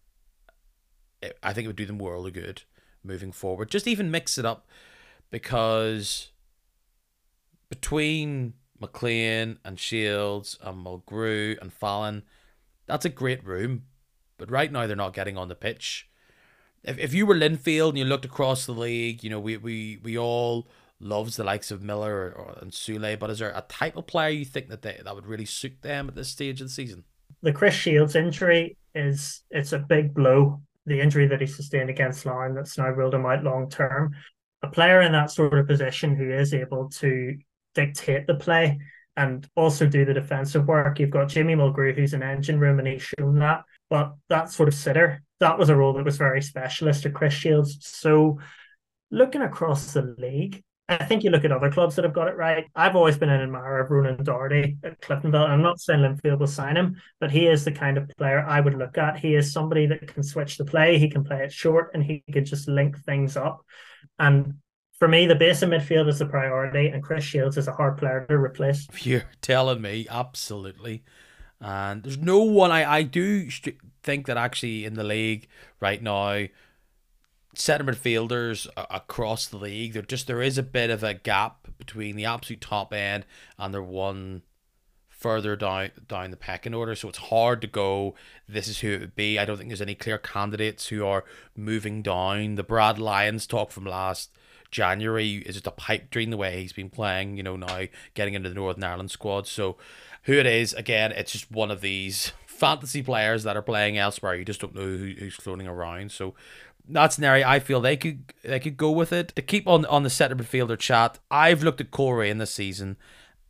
I think it would do them world of good moving forward. Just even mix it up because between McLean and Shields and Mulgrew and Fallon, that's a great room. But right now they're not getting on the pitch. If, if you were Linfield and you looked across the league, you know, we, we, we all loves the likes of Millar or, or, and Sule, but is there a type of player you think that they, that would really suit them at this stage of the season? The Chris Shields injury is it's a big blow the injury that he sustained against Larne that's now ruled him out long term. A player in that sort of position who is able to dictate the play and also do the defensive work. You've got Jimmy Mulgrew, who's an engine room, and he's shown that. But that sort of sitter, that was a role that was very specialist to Chris Shields. So looking across the league, I think you look at other clubs that have got it right. I've always been an admirer of Ronan Doherty at Cliftonville. I'm not saying Linfield will sign him, but he is the kind of player I would look at. He is somebody that can switch the play. He can play it short and he could just link things up. And for me, the base of midfield is the priority, and Chris Shields is a hard player to replace. You're telling me, absolutely. And there's no one I, I do think that actually in the league right now centre midfielders across the league. There just there is a bit of a gap between the absolute top end and they're one further down down the pecking order. So it's hard to go. This is who it would be. I don't think there's any clear candidates who are moving down. The Brad Lyons talk from last January is just a pipe dream the way he's been playing. You know now getting into the Northern Ireland squad. So who it is again, it's just one of these fantasy players that are playing elsewhere. You just don't know who, who's floating around. So that's an area I feel they could they could go with it. To keep on on the centre midfielder chat, I've looked at Coleraine this season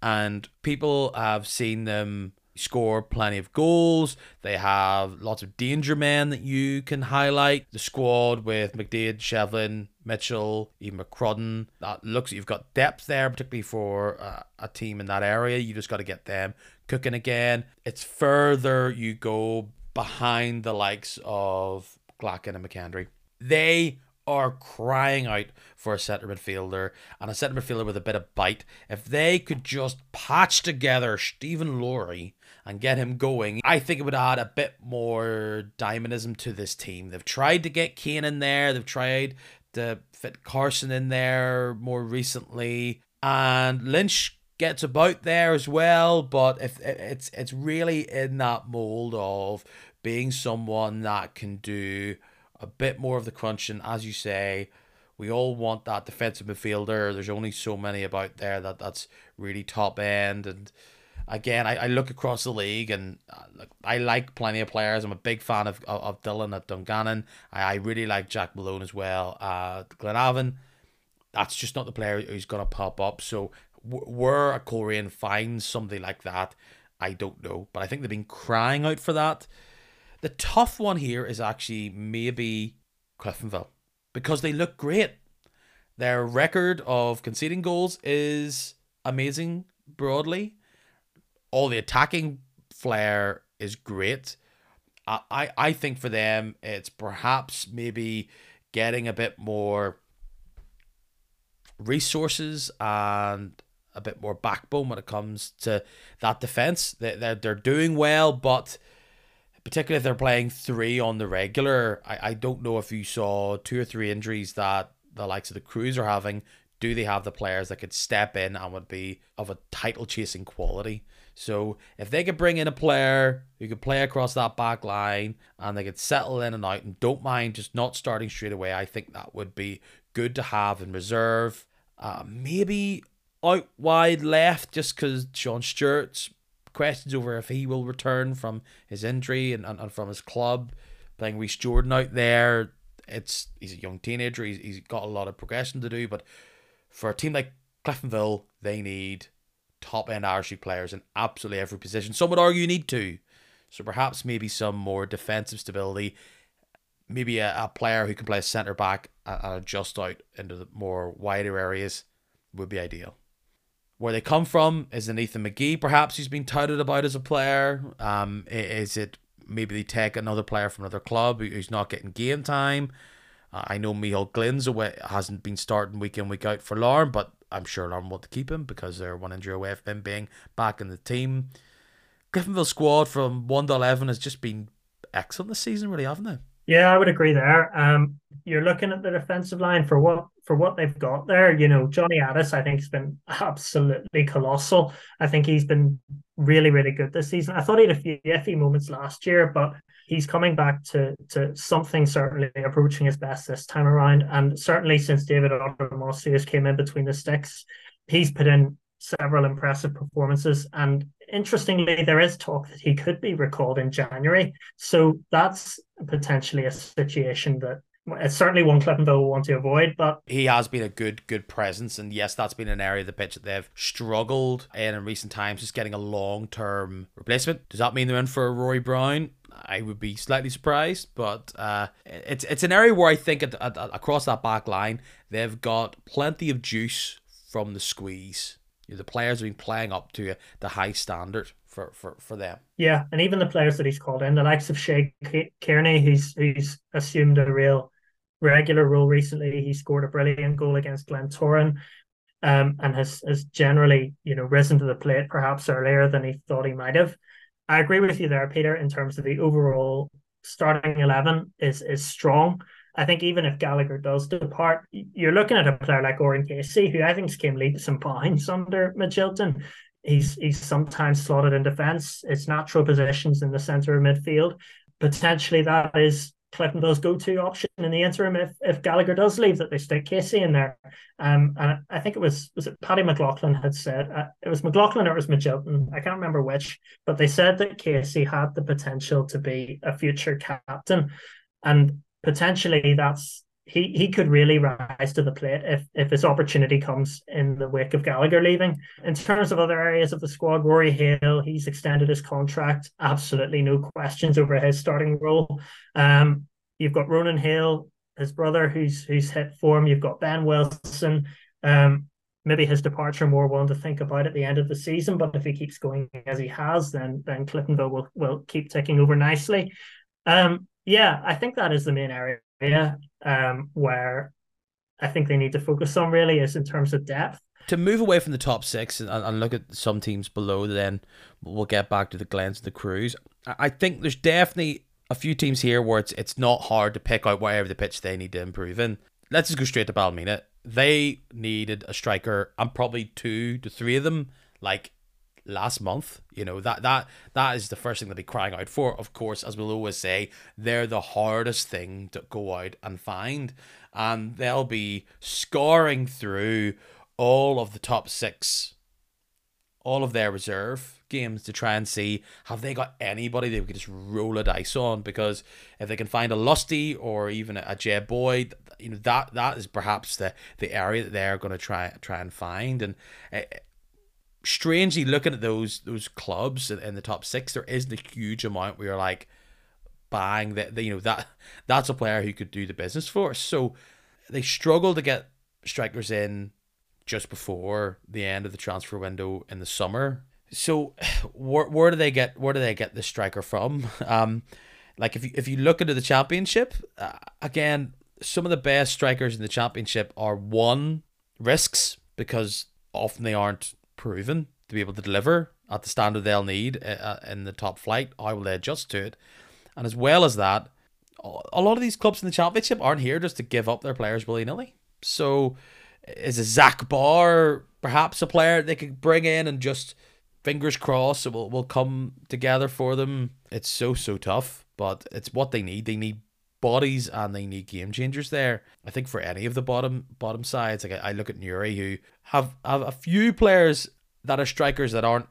and people have seen them score plenty of goals. They have lots of danger men that you can highlight. The squad with McDaid, Shevlin, Mitchell, even McCrudden. That looks you've got depth there, particularly for uh, a team in that area. You just got to get them cooking again. It's further you go behind the likes of Glacken and McKendry. They are crying out for a centre midfielder and a centre midfielder with a bit of bite. If they could just patch together Stephen Lowry and get him going, I think it would add a bit more dynamism to this team. They've tried to get Kane in there, they've tried to fit Carson in there more recently, and Lynch gets about there as well, but if it's it's really in that mold of being someone that can do a bit more of the crunching, as you say. We all want that defensive midfielder. There's only so many about there that that's really top end. And again, I, I look across the league and uh, look, I like plenty of players. I'm a big fan of, of, of Dylan at Dungannon. I, I really like Jack Malone as well. Uh, Glenavon, that's just not the player who's going to pop up. So where a Coleraine finds somebody like that, I don't know. But I think they've been crying out for that. The tough one here is actually maybe Cliftonville because they look great. Their record of conceding goals is amazing broadly. All the attacking flair is great. I, I, think for them, it's perhaps maybe getting a bit more resources and a bit more backbone when it comes to that defense. They, they're, they're doing well, but particularly if they're playing three on the regular. I, I don't know if you saw two or three injuries that the likes of the Crues are having. Do they have the players that could step in and would be of a title chasing quality? So if they could bring in a player who could play across that back line and they could settle in and out and don't mind just not starting straight away, I think that would be good to have in reserve. Uh, maybe out wide left just because Sean Stewart's questions over if he will return from his injury and, and, and from his club. Playing Reese Jordan out there, it's he's a young teenager. He's, he's got a lot of progression to do, but for a team like Cliftonville, they need top end Irish players in absolutely every position. Some would argue you need two. So perhaps maybe some more defensive stability. Maybe a, a player who can play centre back and adjust out into the more wider areas would be ideal. Where they come from is an Ethan McGee, perhaps he's been touted about as a player. Um, is it maybe they take another player from another club who's not getting game time? Uh, I know Michael Glynn's away hasn't been starting week in week out for Larne, but I'm sure Larne want to keep him because they're one injury away from him being back in the team. Cliftonville squad from one to eleven has just been excellent this season, really, haven't they? Yeah, I would agree there. Um, you're looking at the defensive line for what for what they've got there. You know, Johnny Addis, I think, has been absolutely colossal. I think he's been really, really good this season. I thought he had a few iffy moments last year, but he's coming back to to something certainly approaching his best this time around. And certainly since David Odumosu came in between the sticks, he's put in several impressive performances. And interestingly, there is talk that he could be recalled in January. So that's potentially a situation that it's certainly one Cliftonville will want to avoid, but he has been a good, good presence, and yes, that's been an area of the pitch that they've struggled in in recent times, just getting a long-term replacement. Does that mean they're in for a Rory Brown? I would be slightly surprised, but uh, it's it's an area where I think at, at, across that back line they've got plenty of juice from the squeeze the players have been playing up to the high standard for, for, for them. Yeah, and even the players that he's called in, the likes of Shay Kearney, he's he's assumed a real regular role recently. He scored a brilliant goal against Glentoran, um, and has has generally you know risen to the plate perhaps earlier than he thought he might have. I agree with you there, Peter, in terms of the overall starting eleven is is strong. I think even if Gallagher does depart, you're looking at a player like Oran Casey, who I think came leaps and bounds under Magilton. He's he's sometimes slotted in defence. It's natural positions in the centre of midfield. Potentially that is Cliftonville's go-to option in the interim if, if Gallagher does leave, that they stick Casey in there. Um, and I think it was was it Paddy McLaughlin had said uh, it was McLaughlin or it was Magilton, I can't remember which, but they said that Casey had the potential to be a future captain, and potentially that's he he could really rise to the plate if if his opportunity comes in the wake of Gallagher leaving. In terms of other areas of the squad, Rory Hale, he's extended his contract. Absolutely no questions over his starting role. Um, you've got Ronan Hale, his brother, who's who's hit form. You've got Ben Wilson. Um, maybe his departure more one to think about at the end of the season. But if he keeps going as he has, then then Cliftonville will will keep ticking over nicely. Um, yeah, I think that is the main area um, where I think they need to focus on really is in terms of depth. To move away from the top six and, and look at some teams below, then we'll get back to the Glens and the Crues. I think there's definitely a few teams here where it's it's not hard to pick out whatever the pitch they need to improve in. Let's just go straight to Ballymena. They needed a striker, and probably two to three of them, like last month. You know, that that that is the first thing they'll be crying out for. Of course, as we'll always say, they're the hardest thing to go out and find. And they'll be scoring through all of the top six, all of their reserve games to try and see have they got anybody they could just roll a dice on because if they can find a lusty or even a, Jay Boyd you know that that is perhaps the the area that they're going to try try and find and uh, strangely looking at those those clubs in, the top six, there isn't a huge amount where you're like, bang, that you know that that's a player who could do the business for us. So they struggle to get strikers in just before the end of the transfer window in the summer. So where, where do they get where do they get the striker from? Um, like if you if you look into the championship, uh, again, some of the best strikers in the championship are one risks because often they aren't proven to be able to deliver at the standard they'll need uh, uh, in the top flight. How will they adjust to it? And as well as that, a lot of these clubs in the championship aren't here just to give up their players willy nilly. So, is a Zach Barr perhaps a player they could bring in and just fingers crossed it will, will come together for them? It's so, so tough, but it's what they need. They need bodies and they need game changers there. I think for any of the bottom bottom sides, like I, I look at Newry who have have a few players that are strikers that aren't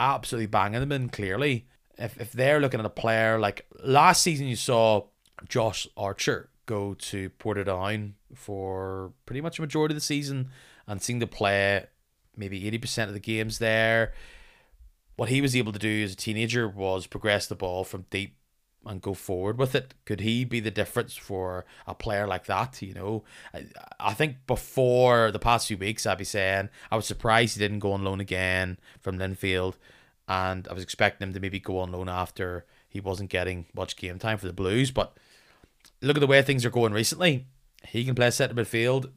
absolutely banging them in clearly. If if they're looking at a player like last season you saw Josh Archer go to Portadown for pretty much a majority of the season and seeing to play maybe 80% of the games there. What he was able to do as a teenager was progress the ball from deep and go forward with it. Could he be the difference for a player like that? You know, I, I think before the past few weeks, I'd be saying I was surprised he didn't go on loan again from Linfield, and I was expecting him to maybe go on loan after he wasn't getting much game time for the Blues. But look at the way things are going recently. He can play centre midfield.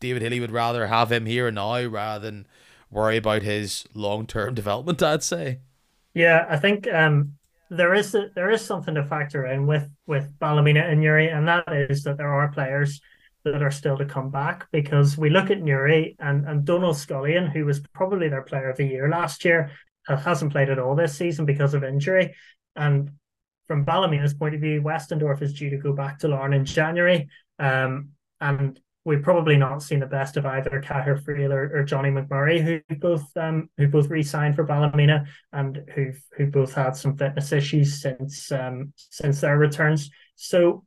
David Healy would rather have him here and now rather than worry about his long term development. I'd say. Yeah, I think um, there is a, there is something to factor in with with Ballymena and Newry, and that is that there are players that are still to come back because we look at Newry and and Donald Scullion, who was probably their player of the year last year, hasn't played at all this season because of injury, and from Ballymena's point of view, Westendorf is due to go back to Larne in January, um, and we've probably not seen the best of either Cahir Friel or, or Johnny McMurray, who both um, who both re-signed for Ballymena and who who both had some fitness issues since um, since their returns. So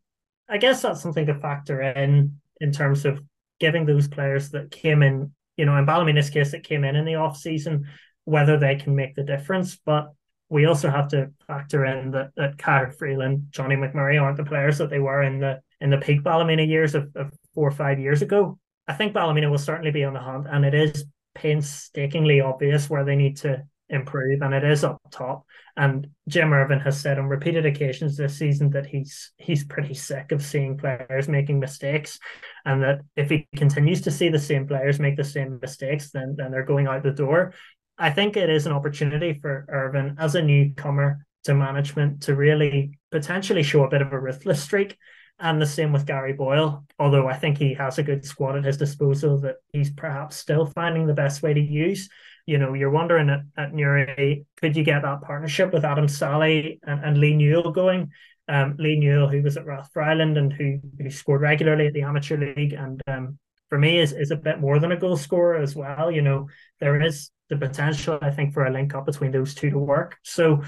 I guess that's something to factor in in terms of giving those players that came in, you know, in Ballymena's case that came in in the off season, whether they can make the difference. But we also have to factor in that that Cahir Friel and Johnny McMurray aren't the players that they were in the in the peak Ballymena years of, of four or five years ago. I think Ballymena will certainly be on the hunt, and it is painstakingly obvious where they need to improve, and it is up top. And Jim Ervin has said on repeated occasions this season that he's he's pretty sick of seeing players making mistakes, and that if he continues to see the same players make the same mistakes, then then they're going out the door. I think it is an opportunity for Ervin as a newcomer to management to really potentially show a bit of a ruthless streak And the same with Gary Boyle, although I think he has a good squad at his disposal that he's perhaps still finding the best way to use. You know, you're wondering at, at Newry, could you get that partnership with Adam Sally and, and Lee Newell going? Um, Lee Newell, who was at Rathfriland and who who scored regularly at the amateur league, and um, for me is is a bit more than a goal scorer as well. You know, there is the potential, I think, for a link up between those two to work. So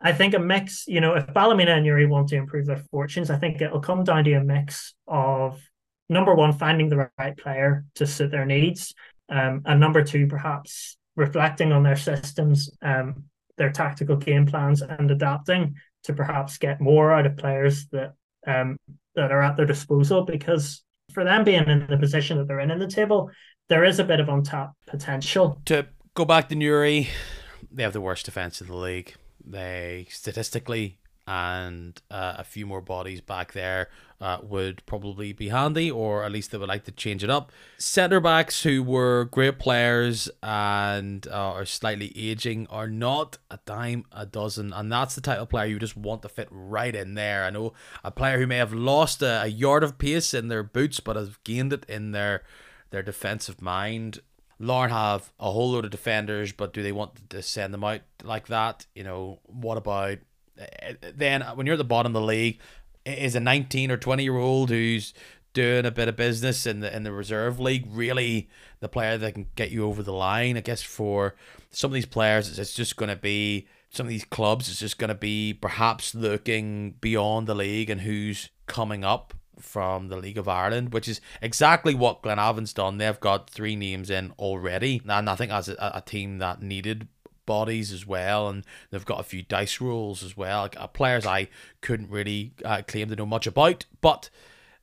I think a mix, you know, if Ballymena and Newry want to improve their fortunes, I think it'll come down to a mix of number one, finding the right player to suit their needs, um, and number two, perhaps reflecting on their systems, um, their tactical game plans, and adapting to perhaps get more out of players that um, that are at their disposal. Because for them being in the position that they're in in the table, there is a bit of untapped potential. To go back to Newry, they have the worst defense in the league. They statistically and uh, a few more bodies back there uh, would probably be handy, or at least they would like to change it up. Centre backs who were great players and uh, are slightly aging are not a dime a dozen, and that's the type of player you just want to fit right in there. I know a player who may have lost a, a yard of pace in their boots, but has gained it in their their defensive mind. Larne have a whole load of defenders, but do they want to send them out like that? You know, what about eh, then when you're at the bottom of the league, is a 19 or 20 year old who's doing a bit of business in the in the reserve league really the player that can get you over the line? I guess for some of these players, it's just going to be some of these clubs. It's just going to be perhaps looking beyond the league and who's coming up from the League of Ireland, which is exactly what Glenavon's done. They've got three names in already, and I think as a, a team that needed bodies as well, and they've got a few dice rolls as well. Like, uh, players I couldn't really uh, claim to know much about, but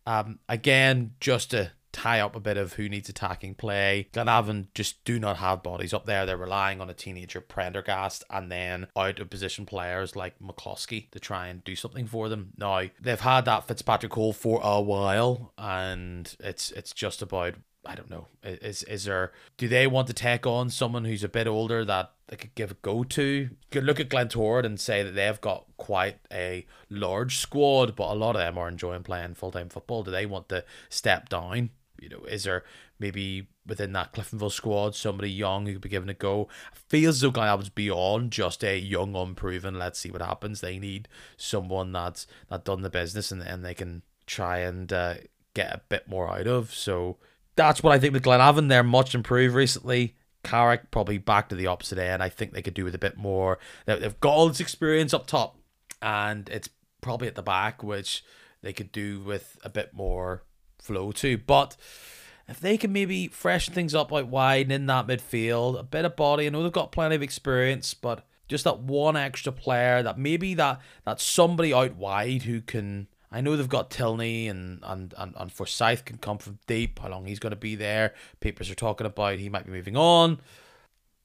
um, again, just to tie up a bit of who needs attacking play. Glenavon just do not have bodies up there. They're relying on a teenager Prendergast and then out of position players like McCloskey to try and do something for them. Now they've had that Fitzpatrick Hole for a while, and it's it's just about I don't know. Is is there? Do they want to take on someone who's a bit older that they could give a go to? Could look at Glentoran and say that they've got quite a large squad, but a lot of them are enjoying playing full time football. Do they want to step down? You know, is there maybe within that Cliftonville squad somebody young who could be given a go? Feels as though beyond just a young, unproven. Let's see what happens. They need someone that's that done the business and and they can try and uh, get a bit more out of. So that's what I think with Glenavon. They're much improved recently. Carrick probably back to the opposite end. I think they could do with a bit more. They've got all this experience up top, and it's probably at the back, which they could do with a bit more flow too. But if they can maybe freshen things up out wide and in that midfield, a bit of body. I know they've got plenty of experience, but just that one extra player that maybe that that somebody out wide who can I know they've got Tilney and, and, and, and Forsyth can come from deep. How long he's going to be there? Papers are talking about he might be moving on.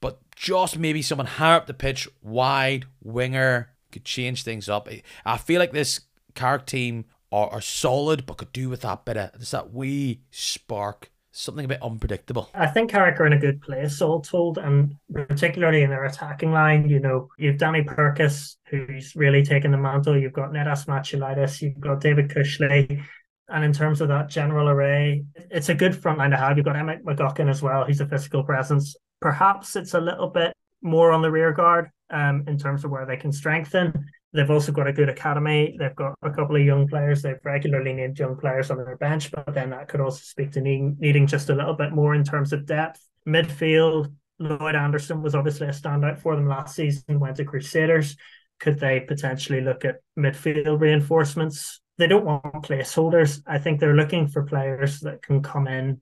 But just maybe someone higher up the pitch, wide, winger, could change things up. I feel like this Carrick team are, are solid, but could do with that bit of, there's that wee spark something a bit unpredictable. I think Carrick are in a good place, all told, and particularly in their attacking line. You know, you've Danny Purkis, who's really taken the mantle. You've got Nedas Maciulaitis, you've got David Cushley. And in terms of that general array, it's a good front line to have. You've got Emmett McGuckin as well. He's a physical presence. Perhaps it's a little bit more on the rear guard um, in terms of where they can strengthen. They've also got a good academy. They've got a couple of young players. They've regularly named young players on their bench, but then that could also speak to needing, needing just a little bit more in terms of depth. Midfield, Lloyd Anderson was obviously a standout for them last season, went to Crusaders. Could they potentially look at midfield reinforcements? They don't want placeholders. I think they're looking for players that can come in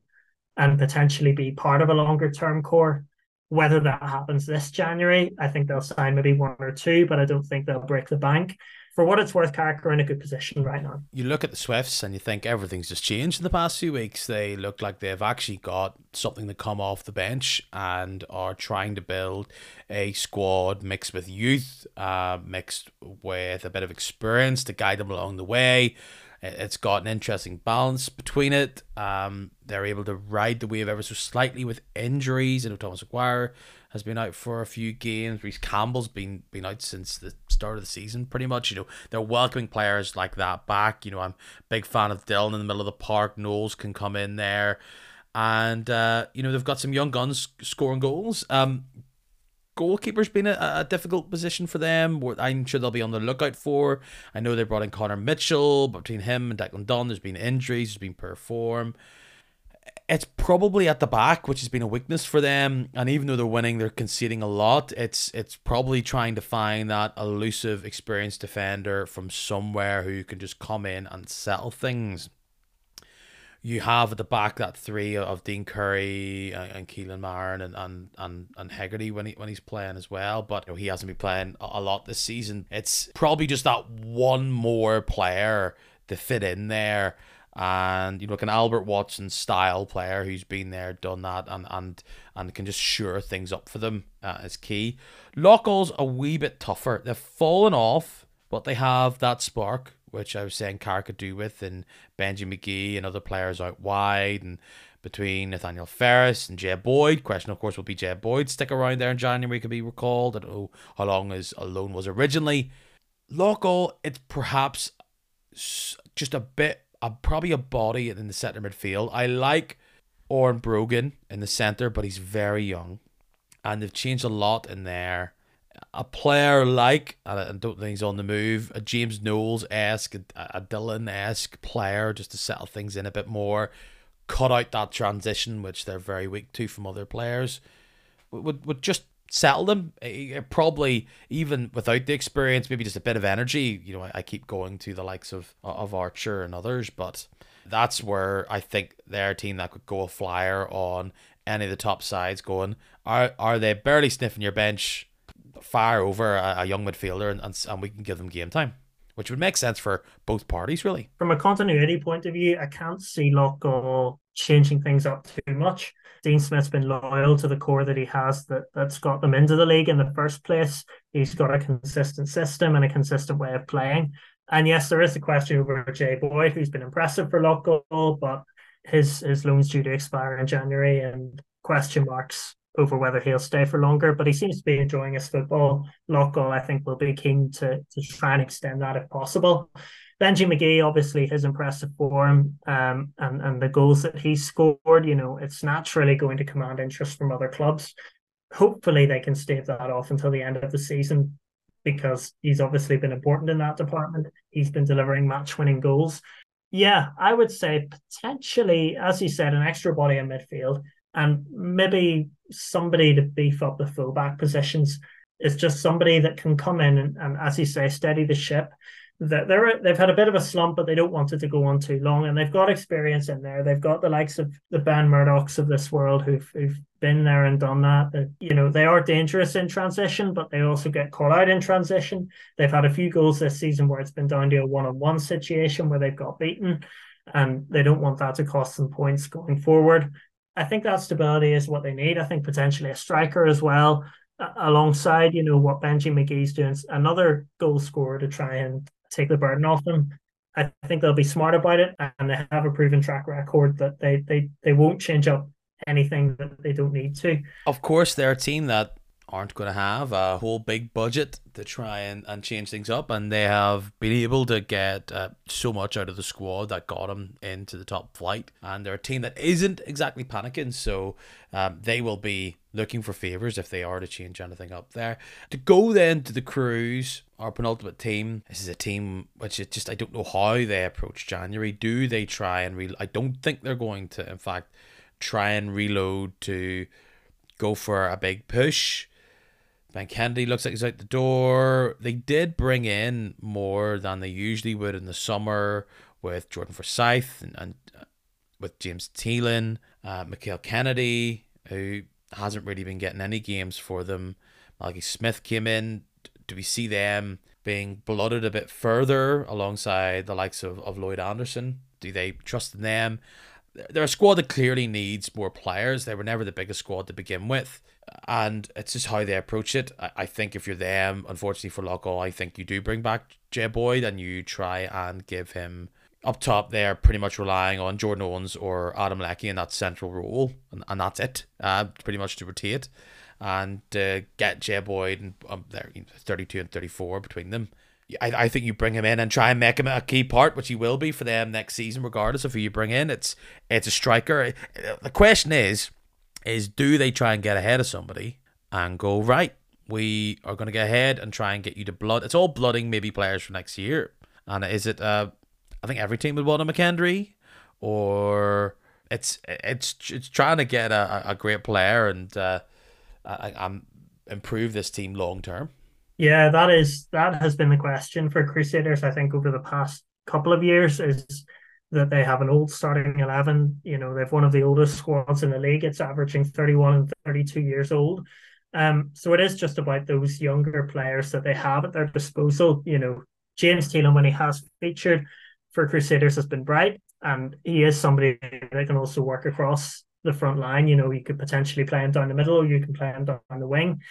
and potentially be part of a longer term core. Whether that happens this January, I think they'll sign maybe one or two, but I don't think they'll break the bank. For what it's worth, Carrick are in a good position right now. You look at the Swifts and you think everything's just changed in the past few weeks. They look like they've actually got something to come off the bench and are trying to build a squad mixed with youth, uh, mixed with a bit of experience to guide them along the way. It's got an interesting balance between it. Um, they're able to ride the wave ever so slightly with injuries. Know Thomas Aguirre has been out for a few games. Reece Campbell's been been out since the start of the season, pretty much. You know, they're welcoming players like that back. You know, I'm big fan of Dillon in the middle of the park. Knowles can come in there. And uh, you know, they've got some young guns scoring goals. Um goalkeeper's been a, a difficult position for them. I'm sure they'll be on the lookout for. I know they brought in Connor Mitchell, but between him and Declan Dunn, there's been injuries, there's been poor form it's probably at the back, which has been a weakness for them. And even though they're winning, they're conceding a lot. It's it's probably trying to find that elusive, experienced defender from somewhere who can just come in and settle things. You have at the back that three of Dean Curry and, Keelan Marron and, and, and, and Hegarty when he when he's playing as well. But you know, he hasn't been playing a lot this season. It's probably just that one more player to fit in there and you like an Albert Watson style player who's been there, done that, and and and can just sure things up for them uh, is key. Loughgall's a wee bit tougher. They've fallen off, but they have that spark, which I was saying Carr could do with, and Benji McGee and other players out wide, and between Nathaniel Ferris and Jay Boyd. Question, of course, will be Jay Boyd stick around there in January? Could be recalled. I don't know how long his loan was originally. Local, it's perhaps just a bit a probably a body in the centre midfield. I like Orn Brogan in the centre, but he's very young, and they've changed a lot in there. A player like, I don't think he's on the move, a James Knowles esque, a, Dylan esque player, just to settle things in a bit more, cut out that transition, which they're very weak to from other players. Would would just settle them. Probably even without the experience, maybe just a bit of energy. You know, I, keep going to the likes of of Archer and others, but that's where I think they're team that could go a flyer on any of the top sides. Going, are are they barely sniffing your bench, far over a, a young midfielder, and, and and we can give them game time which would make sense for both parties, really. From a continuity point of view, I can't see Loughgall changing things up too much. Dean Smith's been loyal to the core that he has that, that's got them into the league in the first place. He's got a consistent system and a consistent way of playing. And yes, there is a question over Jay Boyd, who's been impressive for Loughgall, but his his loan's due to expire in January and question marks over whether he'll stay for longer, but he seems to be enjoying his football. Loughgall, I think, will be keen to, to try and extend that if possible. Benji McGee, obviously, his impressive form um, and, and the goals that he scored, you know, it's naturally going to command interest from other clubs. Hopefully, they can stave that off until the end of the season because he's obviously been important in that department. He's been delivering match winning goals. Yeah, I would say potentially, as you said, an extra body in midfield and maybe somebody to beef up the fullback positions. It's just somebody that can come in and, and as you say, steady the ship. That they're they've had a bit of a slump, but they don't want it to go on too long. And they've got experience in there. They've got the likes of the Ben Murdochs of this world who've who've been there and done that. That you know they are dangerous in transition, but they also get caught out in transition. They've had a few goals this season where it's been down to a one-on-one situation where they've got beaten, and they don't want that to cost them points going forward. I think that stability is what they need. I think potentially a striker as well, alongside you know what Benji McGee's doing, another goal scorer to try and take the burden off them. I think they'll be smart about it, and they have a proven track record that they they they won't change up anything that they don't need to. Of course, they're a team that aren't going to have a whole big budget to try and, and change things up, and they have been able to get uh, so much out of the squad that got them into the top flight. And they're a team that isn't exactly panicking, so um, they will be looking for favours if they are to change anything up there. To go then to the Crues, our penultimate team. This is a team which just I don't know how they approach January. Do they try and re? I don't think they're going to. In fact, try and reload to go for a big push Ben Kennedy looks like he's out the door. They did bring in more than they usually would in the summer with Jordan Forsyth and, and uh, with James Thielen, uh, Mikael Kennedy, who hasn't really been getting any games for them. Malky Smith came in. Do we see them being blooded a bit further alongside the likes of, of Lloyd Anderson? Do they trust in them? They're a squad that clearly needs more players. They were never the biggest squad to begin with and it's just how they approach it. I, I think if you're them, unfortunately for Loughgall, I think you do bring back Jay Boyd and you try and give him up top there, pretty much relying on Jordan Owens or Adam Lecky in that central role, and, and that's it, uh, pretty much to rotate. and uh, get Jay Boyd and um, they're 32 and 34 between them. I, I think you bring him in and try and make him a key part, which he will be for them next season, regardless of who you bring in. It's it's a striker. The question is, is do they try and get ahead of somebody and go right? We are going to get ahead and try and get you to blood. It's all blooding maybe players for next year. And is it? Uh, I think every team would want a McKendry, or it's it's it's trying to get a, a great player and uh, I, I'm improve this team long term. Yeah, that is that has been the question for Crusaders. I think over the past couple of years is that they have an old starting eleven. You know, they've one of the oldest squads in the league. It's averaging thirty-one and thirty-two years old. Um, so it is just about those younger players that they have at their disposal. You know, James Tielemans, when he has featured for Crusaders, has been bright, and he is somebody that can also work across the front line. You know, you could potentially play him down the middle, or you can play him down the wing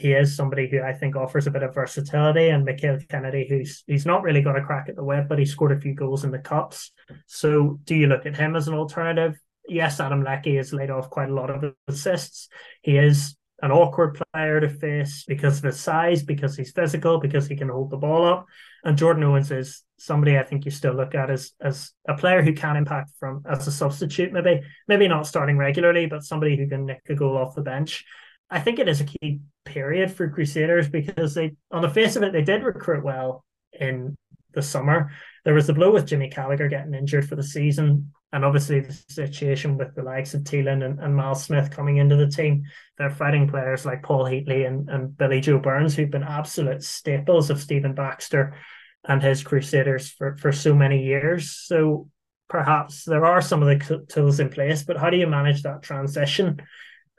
he is somebody who I think offers a bit of versatility. And Michael Kennedy, who's he's not really got a crack at the web, but he scored a few goals in the cups. So do you look at him as an alternative? Yes, Adam Lecky has laid off quite a lot of assists. He is an awkward player to face because of his size, because he's physical, because he can hold the ball up. And Jordan Owens is somebody I think you still look at as as a player who can impact from as a substitute, maybe maybe not starting regularly, but somebody who can nick a goal off the bench. I think it is a key period for Crusaders because they, on the face of it, they did recruit well in the summer. There was the blow with Jimmy Gallagher getting injured for the season, and obviously the situation with the likes of Thielen and, and Mal Smith coming into the team. They're fighting players like Paul Heatley and, and Billy Joe Burns, who've been absolute staples of Stephen Baxter and his Crusaders for, for so many years. So perhaps there are some of the tools in place, but how do you manage that transition?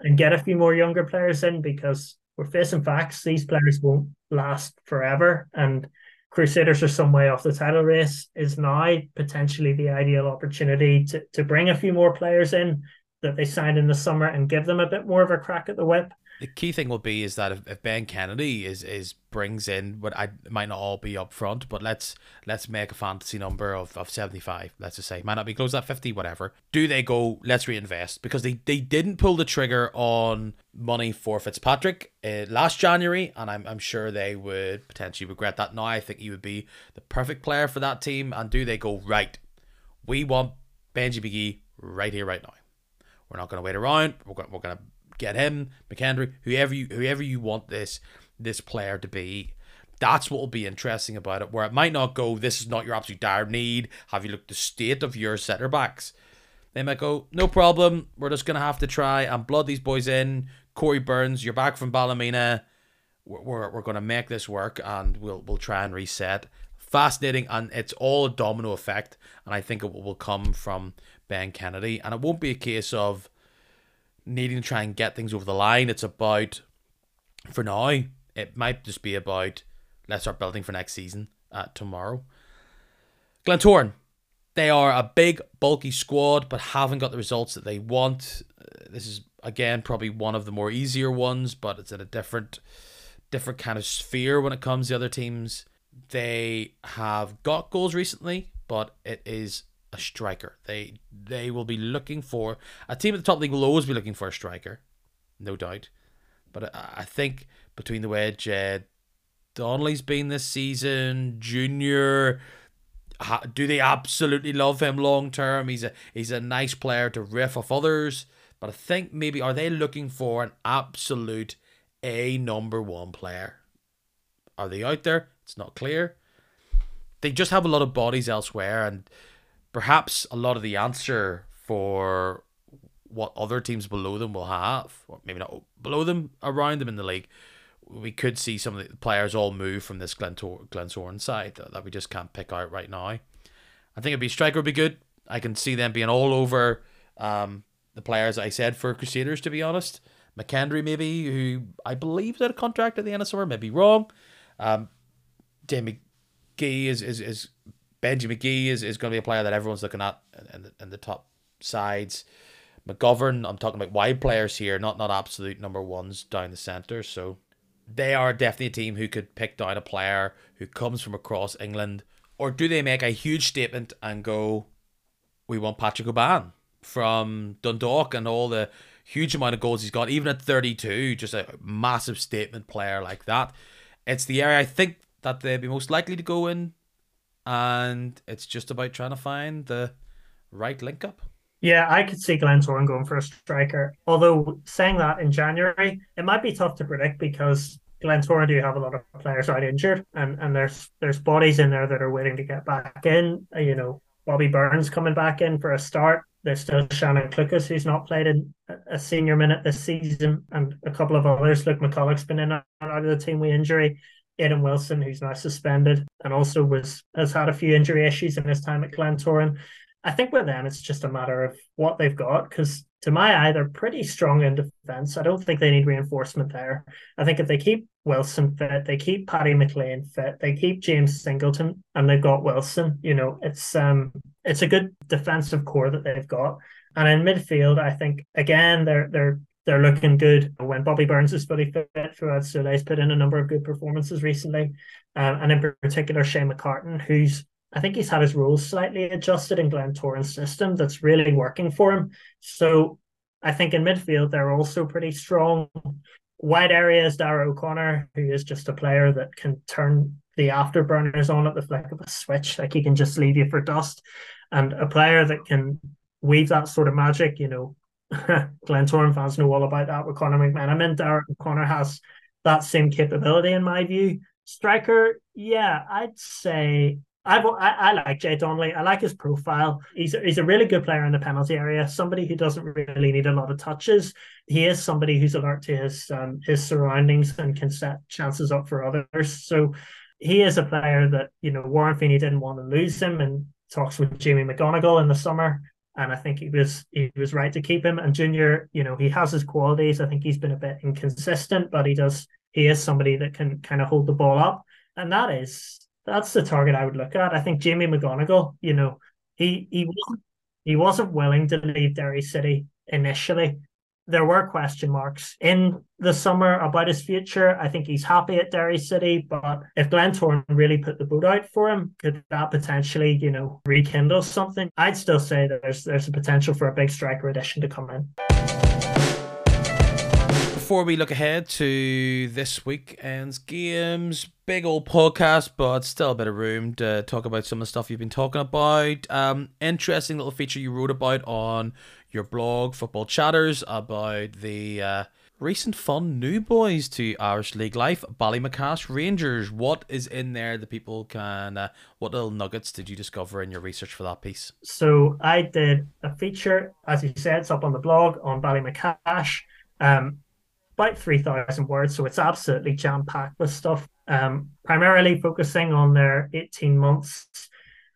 And get a few more younger players in because we're facing facts. These players won't last forever. And Crusaders are some way off the title race is now potentially the ideal opportunity to, to bring a few more players in that they signed in the summer and give them a bit more of a crack at the whip the key thing will be is that if, if Ben Kennedy is is brings in what I might not all be up front, but let's let's make a fantasy number of, of 75, let's just say. Might not be close at 50, whatever. Do they go, let's reinvest? Because they, they didn't pull the trigger on money for Fitzpatrick uh, last January, and I'm, I'm sure they would potentially regret that now. I think he would be the perfect player for that team. And do they go, right, we want Benji McGee right here, right now. We're not going to wait around. We're going, we're going to get him, McKendry, whoever you whoever you want this this player to be. That's what will be interesting about it. Where it might not go, this is not your absolute dire need. Have you looked the state of your centre backs? They might go, no problem. We're just gonna have to try and blood these boys in. Corey Burns, you're back from Ballymena. We're, we're, we're gonna make this work, and we'll we'll try and reset. Fascinating, and it's all a domino effect. And I think it will come from Ben Kennedy, and it won't be a case of needing to try and get things over the line. It's about, for now, it might just be about let's start building for next season uh, tomorrow. Glentoran, they are a big, bulky squad, but haven't got the results that they want. Uh, this is again probably one of the more easier ones, but it's in a different, different kind of sphere when it comes to other teams. They have got goals recently, but it is a striker. They they will be looking for a team at the top league will always be looking for a striker, no doubt. But I, I think between the way Jed uh, Donnelly's been this season, Junior, do they absolutely love him long term? He's a he's a nice player to riff off others, but I think maybe are they looking for an absolute a number one player? Are they out there? It's not clear. They just have a lot of bodies elsewhere, and perhaps a lot of the answer for what other teams below them will have, or maybe not below them, around them in the league, we could see some of the players all move from this Glentor- Glentoran side that, that we just can't pick out right now. I think it'd be striker would be good. I can see them being all over um, the players I said for Crusaders, to be honest. McKendry, maybe, who I believe had a contract at the end of summer, maybe wrong. Um, Jamie Gee is, is, is Benji McGee is, is going to be a player that everyone's looking at in the, in the top sides. McGovern, I'm talking about wide players here, not not absolute number ones down the centre. So they are definitely a team who could pick down a player who comes from across England. Or do they make a huge statement and go, we want Patrick Hoban from Dundalk and all the huge amount of goals he's got, even at 32, just a massive statement player like that. It's the area I think that they'd be most likely to go in, and it's just about trying to find the right link up. Yeah, I could see Glenn Glentoran going for a striker. Although saying that in January, it might be tough to predict because Glenn Glentoran do have a lot of players out injured, and and there's there's bodies in there that are waiting to get back in. Uh, you know, Bobby Burns coming back in for a start. There's still Seanan Clucas, who's not played in a senior minute this season, and a couple of others. Luke McCullough's been in and out of the team with injury. Aidan Wilson, who's now suspended, and also was has had a few injury issues in his time at Glentoran. I think with them, it's just a matter of what they've got because, to my eye, they're pretty strong in defence. I don't think they need reinforcement there. I think if they keep Wilson fit, they keep Paddy McClean fit, they keep James Singleton, and they've got Wilson. You know, it's um, it's a good defensive core that they've got. And in midfield, I think again they're they're they're looking good. When Bobby Burns is fully fit, Fuad Sule's put in a number of good performances recently, um, and in particular Shay McCartan, who's I think he's had his rules slightly adjusted in Glenn Glentoran's system that's really working for him. So I think in midfield they're also pretty strong. Wide areas, Daire O'Connor, who is just a player that can turn the afterburners on at the flick of a switch. Like he can just leave you for dust. And a player that can weave that sort of magic, you know, Glentoran fans know all about that with Conor McMenamin. Daire Connor has that same capability in my view. Striker, yeah, I'd say I've, I, I like Jay Donnelly. I like his profile. He's he's a really good player in the penalty area. Somebody who doesn't really need a lot of touches. He is somebody who's alert to his um, his surroundings and can set chances up for others. So he is a player that you know Warren Feeney didn't want to lose him, and talks with Jamie McGonigle in the summer, and I think he was he was right to keep him. And Junior, you know, he has his qualities. I think he's been a bit inconsistent, but he does he is somebody that can kind of hold the ball up, and that is that's the target I would look at. I think Jamie McGonigle, you know, he he wasn't he wasn't willing to leave Derry City initially. There were question marks in the summer about his future. I think he's happy at Derry City, but if Glentoran really put the boot out for him, could that potentially, you know, rekindle something? I'd still say that there's there's a potential for a big striker addition to come in before we look ahead to this weekend's games, big old podcast, but still a bit of room to talk about some of the stuff you've been talking about. Um, interesting little feature you wrote about on your blog, Football Chatters, about the uh, recent fun new boys to Irish League life, Ballymacash Rangers. What is in there that people can? Uh, what little nuggets did you discover in your research for that piece? So I did a feature, as you said, it's up on the blog on Ballymacash. Um, about 3,000 words, so it's absolutely jam packed with stuff. Um, primarily focusing on their 18 months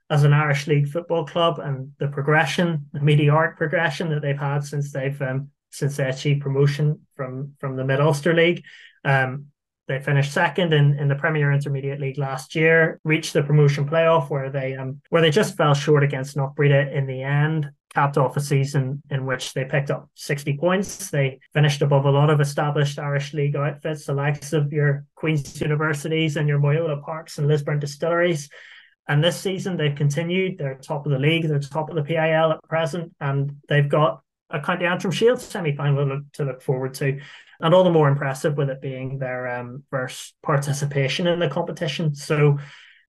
as an Irish League football club and the progression, the meteoric progression that they've had since they've um, since they achieved promotion from from the Mid Ulster League. Um, they finished second in, in the Premier Intermediate League last year, reached the promotion playoff where they um where they just fell short against Knockbreda in the end capped off a season in which they picked up 60 points. They finished above a lot of established Irish League outfits, the likes of your Queen's Universities and your Moyola Parks and Lisburn Distilleries. And this season they've continued. They're top of the league. They're top of the PIL at present, and they've got a County Antrim Shield semi-final to look forward to, and all the more impressive with it being their um, first participation in the competition. So,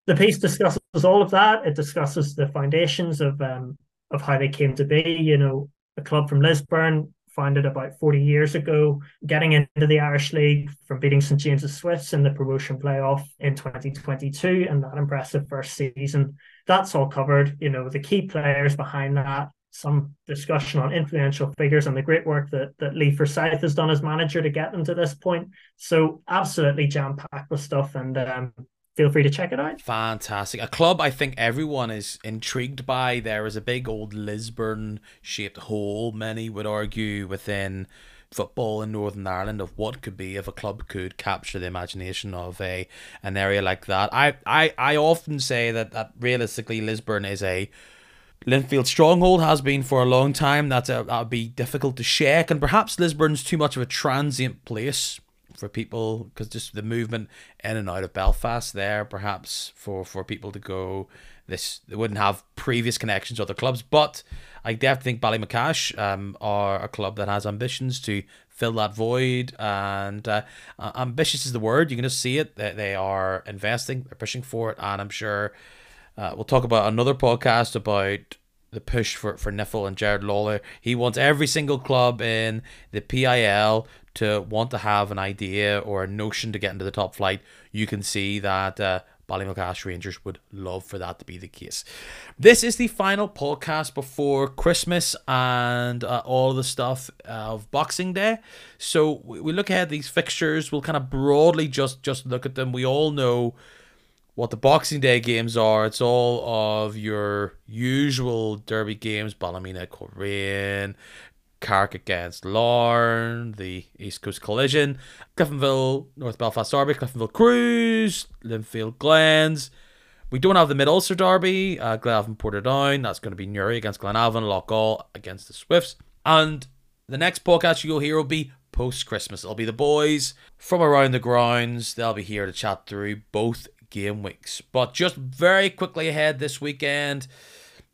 the piece discusses all of that. It discusses the foundations of um, of how they came to be. You know, a club from Lisburn, founded about 40 years ago, getting into the Irish League from beating St James's Swifts in the promotion playoff in 2022 and that impressive first season. That's all covered. You know, the key players behind that, some discussion on influential figures and the great work that, that Lee Forsyth has done as manager to get them to this point. So absolutely jam packed with stuff. And um, feel free to check it out. Fantastic. A club I think everyone is intrigued by. There is a big old Lisburn shaped hole, many would argue, within football in Northern Ireland of what could be if a club could capture the imagination of a an area like that. I, I, I often say that, that realistically Lisburn is a Linfield stronghold has been for a long time. That's a, that would be difficult to shake, and perhaps Lisburn's too much of a transient place for people because just the movement in and out of Belfast there, perhaps for for people to go. This they wouldn't have previous connections with other clubs. But I definitely think Ballymacash um, are a club that has ambitions to fill that void. And uh, uh, ambitious is the word. You can just see it. They, they are investing, they're pushing for it. And I'm sure uh, we'll talk about another podcast about the push for, for NIFL and Gerard Lawlor. He wants every single club in the PIL to want to have an idea or a notion to get into the top flight. You can see that uh, Ballymacash Rangers would love for that to be the case. This is the final podcast before Christmas and uh, all the stuff of Boxing Day. So we look ahead these fixtures. We'll kind of broadly just just look at them. We all know what the Boxing Day games are. It's all of your usual derby games: Ballymena, Coleraine, Carrick against Larne, the East Coast Collision, Cliftonville, North Belfast Derby, Cliftonville Crues, Linfield Glens. We don't have the Mid Ulster Derby, uh, Glenavon Portadown. That's going to be Newry against Glenavon, Loughgall against the Swifts. And the next podcast you'll hear will be post Christmas. It'll be the boys from around the grounds. They'll be here to chat through both game weeks. But just very quickly ahead this weekend.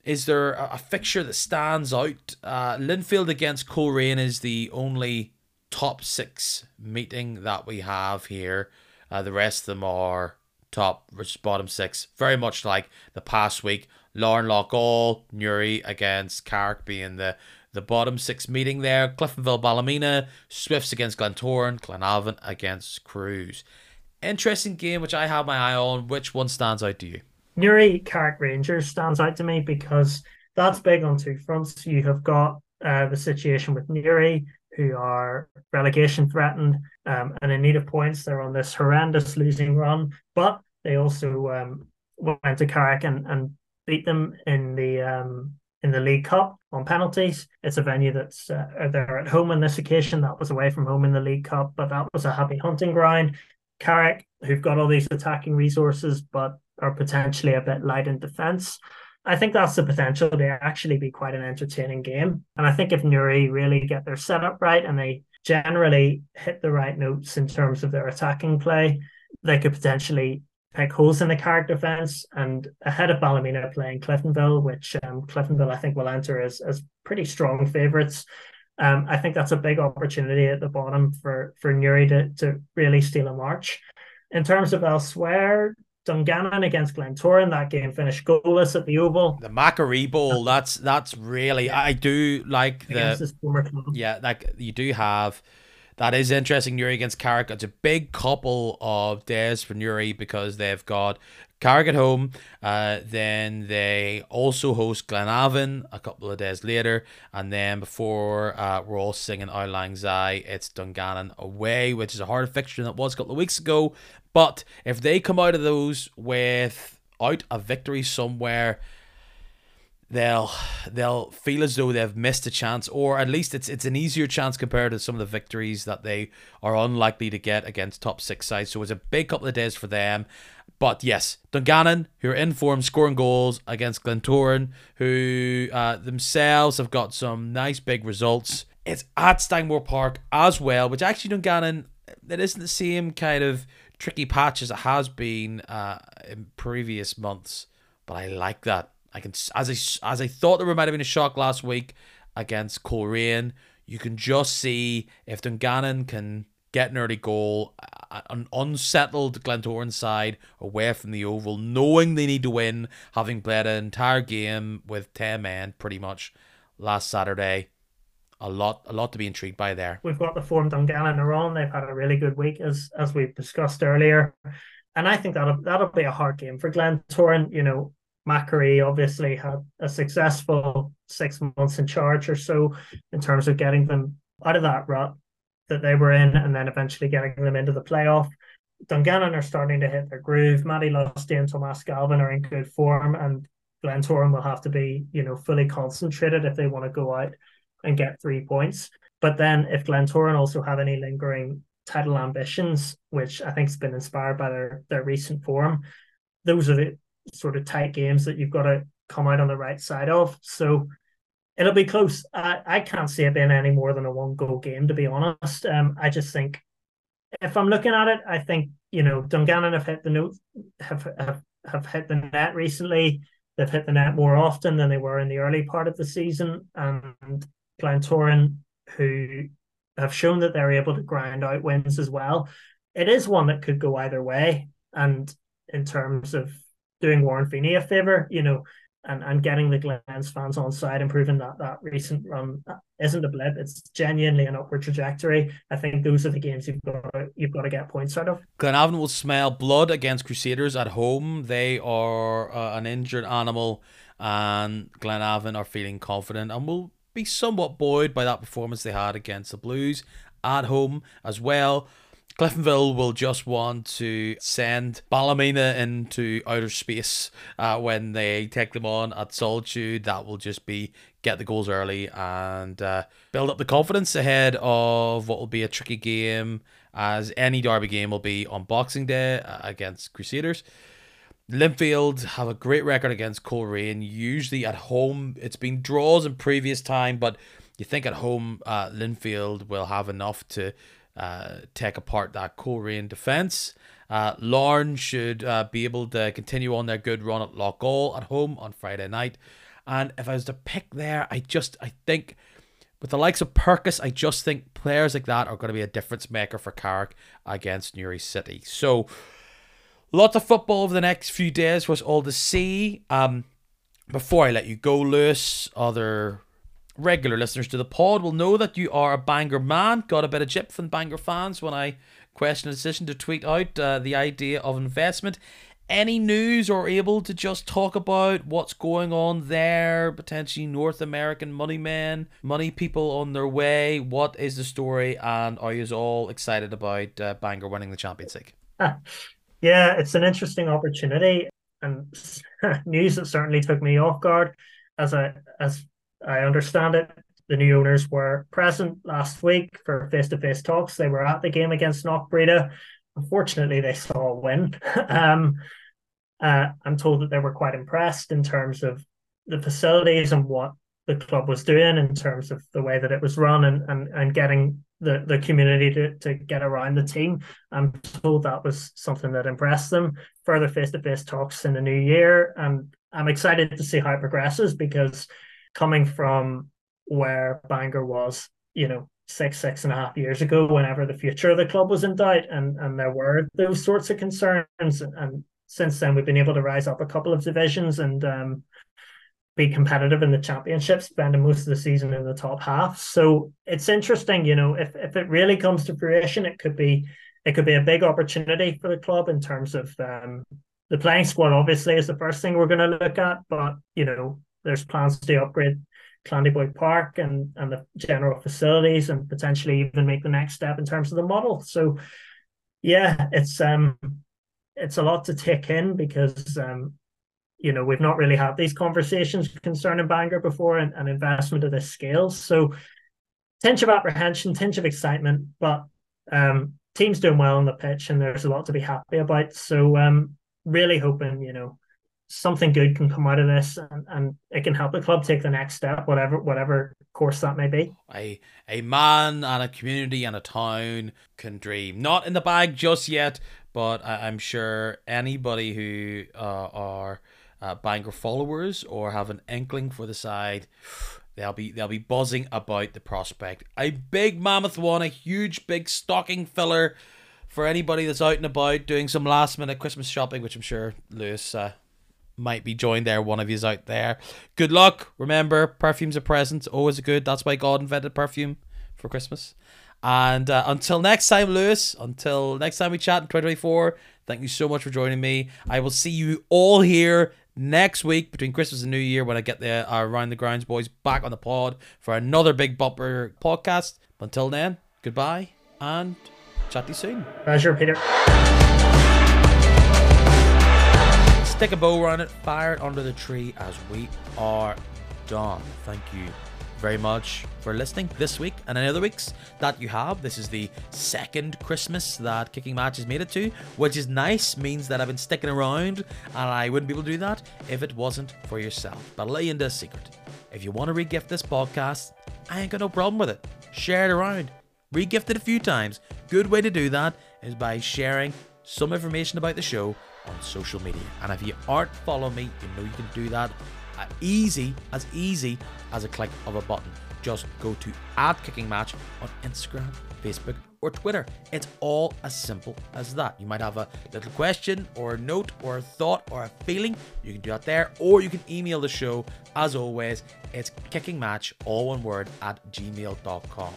Is there a, fixture that stands out? Uh, Linfield against Coleraine is the only top six meeting that we have here. Uh, the rest of them are top bottom six, very much like the past week. Larne Loughgall, Newry against Carrick being the, the bottom six meeting there. Cliftonville Ballymena, Swifts against Glentoran, Glenavon against Crues. Interesting game which I have my eye on. Which one stands out to you? Newry Carrick Rangers stands out to me because that's big on two fronts. You have got uh, the situation with Newry, who are relegation threatened um, and in need of points. They're on this horrendous losing run, but they also um, went to Carrick and, and beat them in the um, in the League Cup on penalties. It's a venue that's uh, they're at home on this occasion. That was away from home in the League Cup, but that was a happy hunting ground. Carrick, who've got all these attacking resources, but are potentially a bit light in defence. I think that's the potential to actually be quite an entertaining game. And I think if Newry really get their setup right and they generally hit the right notes in terms of their attacking play, they could potentially pick holes in the Carrick defence and ahead of Ballymena playing Cliftonville, which um, Cliftonville I think will enter as, as pretty strong favourites. Um, I think that's a big opportunity at the bottom for for Newry to, to really steal a march. In terms of elsewhere, Dungannon against Glentoran. That game finished goalless at the Oval. The McAree Bowl. That's that's really I do like the yeah. Like you do have that is interesting. Newry against Carrick. It's a big couple of days for Newry because they've got Carrick at home. Uh, then they also host Glenavon a couple of days later. And then before uh, we're all singing Auld Lang Syne, it's Dungannon away, which is a hard fixture than it was a couple of weeks ago. But if they come out of those without a victory somewhere, they'll they'll feel as though they've missed a chance, or at least it's it's an easier chance compared to some of the victories that they are unlikely to get against top six sides. So it's a big couple of days for them. But yes, Dungannon, who are in form, scoring goals against Glentoran, who uh, themselves have got some nice big results. It's at Stangmore Park as well, which actually Dungannon, it isn't the same kind of tricky patch as it has been uh, in previous months. But I like that. I can as I as I thought there might have been a shock last week against Coleraine. You can just see if Dungannon can get an early goal, an unsettled Glentoran side away from the oval, knowing they need to win, having played an entire game with ten men pretty much last Saturday a lot a lot to be intrigued by there. We've got the form Dungannon are on. They've had a really good week as as we've discussed earlier. And I think that'll that'll be a hard game for Glentoran. You know, McAree obviously had a successful six months in charge or so in terms of getting them out of that rut that they were in and then eventually getting them into the playoff. Dungannon are starting to hit their groove. Matty Lusty and Tomas Galvin are in good form and Glentoran will have to be, you know, fully concentrated if they want to go out and get three points. But then if Glentoran also have any lingering title ambitions, which I think has been inspired by their their recent form, those are the sort of tight games that you've got to come out on the right side of. So it'll be close. I, I can't see it being any more than a one goal game, to be honest. Um, I just think if I'm looking at it, I think you know Dungannon have hit the note, have have have hit the net recently. they've hit the net more often than they were in the early part of the season. And Glentoran, who have shown that they're able to grind out wins as well. It is one that could go either way. And in terms of doing Warren Feeney a favour, you know, and, and getting the Glens fans on side and proving that that recent run isn't a blip. It's genuinely an upward trajectory. I think those are the games you've got to, you've got to get points out of. Glenavon will smell blood against Crusaders at home. They are uh, an injured animal, and Glenavon are feeling confident and will be somewhat buoyed by that performance they had against the Blues at home as well. Cliftonville will just want to send Ballymena into outer space uh, when they take them on at Solitude. That will just be get the goals early and uh, build up the confidence ahead of what will be a tricky game, as any Derby game will be on Boxing Day uh, against Crusaders. Linfield have a great record against Coleraine. Usually at home, it's been draws in previous time, but you think at home, uh, Linfield will have enough to uh, take apart that Coleraine defence. Uh, should uh, be able to continue on their good run at Loughgall at home on Friday night. And if I was to pick there, I just I think with the likes of Purkis, I just think players like that are going to be a difference maker for Carrick against Newry City. So lots of football over the next few days us all to see. Um, before I let you go, Lewis, other regular listeners to the pod will know that you are a Bangor man. Got a bit of jip from Bangor fans when I questioned a decision to tweet out uh, the idea of investment. Any news or able to just talk about what's going on there? Potentially North American money men, money people on their way. What is the story? And are you all excited about uh, winning the Champions League? Yeah, it's an interesting opportunity and news that certainly took me off guard as I as I understand it, the new owners were present last week for face to face talks. They were at the game against Knockbreda. Unfortunately, they saw a win. um, uh, I'm told that they were quite impressed in terms of the facilities and what the club was doing in terms of the way that it was run and, and, and getting the, the community to, to get around the team. I'm told that was something that impressed them. Further face to face talks in the new year. And I'm excited to see how it progresses because coming from where Bangor was, you know, six, six and a half years ago, whenever the future of the club was in doubt, and and there were those sorts of concerns. And, since then, we've been able to rise up a couple of divisions and um, be competitive in the championship, spending most of the season in the top half. So it's interesting, you know, if if it really comes to fruition, it could be it could be a big opportunity for the club in terms of um, the playing squad. Obviously, is the first thing we're going to look at, but you know, there's plans to upgrade Clandeboye Park and and the general facilities and potentially even make the next step in terms of the model. So yeah, it's um it's a lot to take in because um you know we've not really had these conversations concerning Bangor before and, and investment of this scale. So tinge of apprehension, tinge of excitement, but um team's doing well on the pitch and there's a lot to be happy about. So um really hoping, you know, something good can come out of this and, and it can help the club take the next step whatever whatever course that may be a a man and a community and a town can dream not in the bag just yet but I, am sure anybody who uh, are uh, Bangor followers or have an inkling for the side they'll be they'll be buzzing about the prospect a big mammoth one a huge big stocking filler for anybody that's out and about doing some last minute Christmas shopping, which I'm sure Lewis uh, might be joined there. One of you's out there. Good luck. Remember, perfume's a present. Always a good. That's why God invented perfume for Christmas. And uh, until next time, Lewis, until next time we chat in 2024, thank you so much for joining me. I will see you all here next week between Christmas and New Year when I get the uh, Around the Grounds boys back on the pod for another big bumper podcast. But until then, goodbye and chat to you soon. Pleasure, Peter. Stick a bow around it, fire it under the tree as we are done. Thank you very much for listening this week and any other weeks that you have. This is the second Christmas that Kicking Match has made it to, which is nice, means that I've been sticking around and I wouldn't be able to do that if it wasn't for yourself. But I'll let you into a secret. If you want to regift this podcast, I ain't got no problem with it. Share it around. Regift it a few times. Good way to do that is by sharing some information about the show on social media. And if you aren't following me, you know you can do that easy, as easy as a click of a button. Just go to add kicking match on Instagram, Facebook, or Twitter. It's all as simple as that. You might have a little question or a note or a thought or a feeling. You can do that there, or you can email the show. As always, it's kickingmatch, all one word, at gmail.com.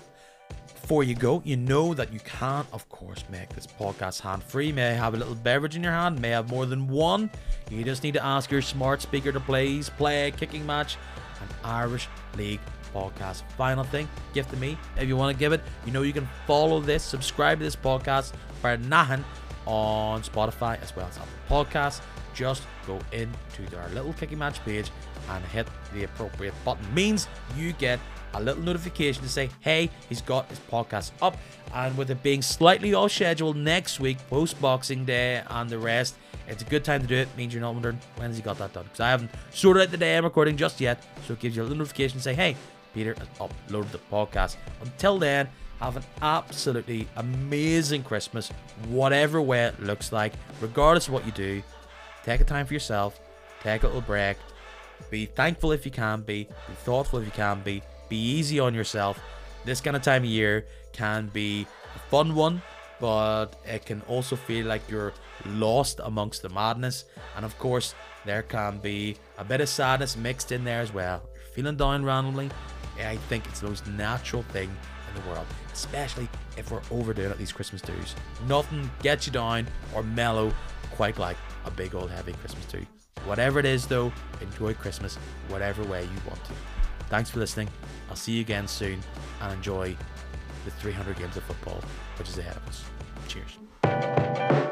Before you go, you know that you can't, of course, make this podcast hand free. May have a little beverage in your hand, may have more than one. You just need to ask your smart speaker to please play a Kicking Match, an Irish League podcast. Final thing, gift to me. If you want to give it, you know you can follow this, subscribe to this podcast for nothing on Spotify as well as Apple Podcasts. Just go into our little kicking match page and hit the appropriate button. Means you get a little notification to say, hey, he's got his podcast up. And with it being slightly off schedule next week, post Boxing Day and the rest, it's a good time to do it. Means you're not wondering when has he got that done? Because I haven't sorted out the day I'm recording just yet. So it gives you a little notification to say, hey, Peter has uploaded the podcast. Until then, have an absolutely amazing Christmas, whatever way it looks like, regardless of what you do. Take a time for yourself, take a little break, be thankful if you can be, be thoughtful if you can be, be easy on yourself. This kind of time of year can be a fun one, but it can also feel like you're lost amongst the madness. And of course, there can be a bit of sadness mixed in there as well. You're feeling down randomly. I think it's the most natural thing in the world, especially if we're overdoing it these Christmas dues. Nothing gets you down or mellow quite like a big old heavy Christmas do. Whatever it is, though, enjoy Christmas whatever way you want to. Thanks for listening. I'll see you again soon and enjoy the 300 games of football which is ahead of us. Cheers.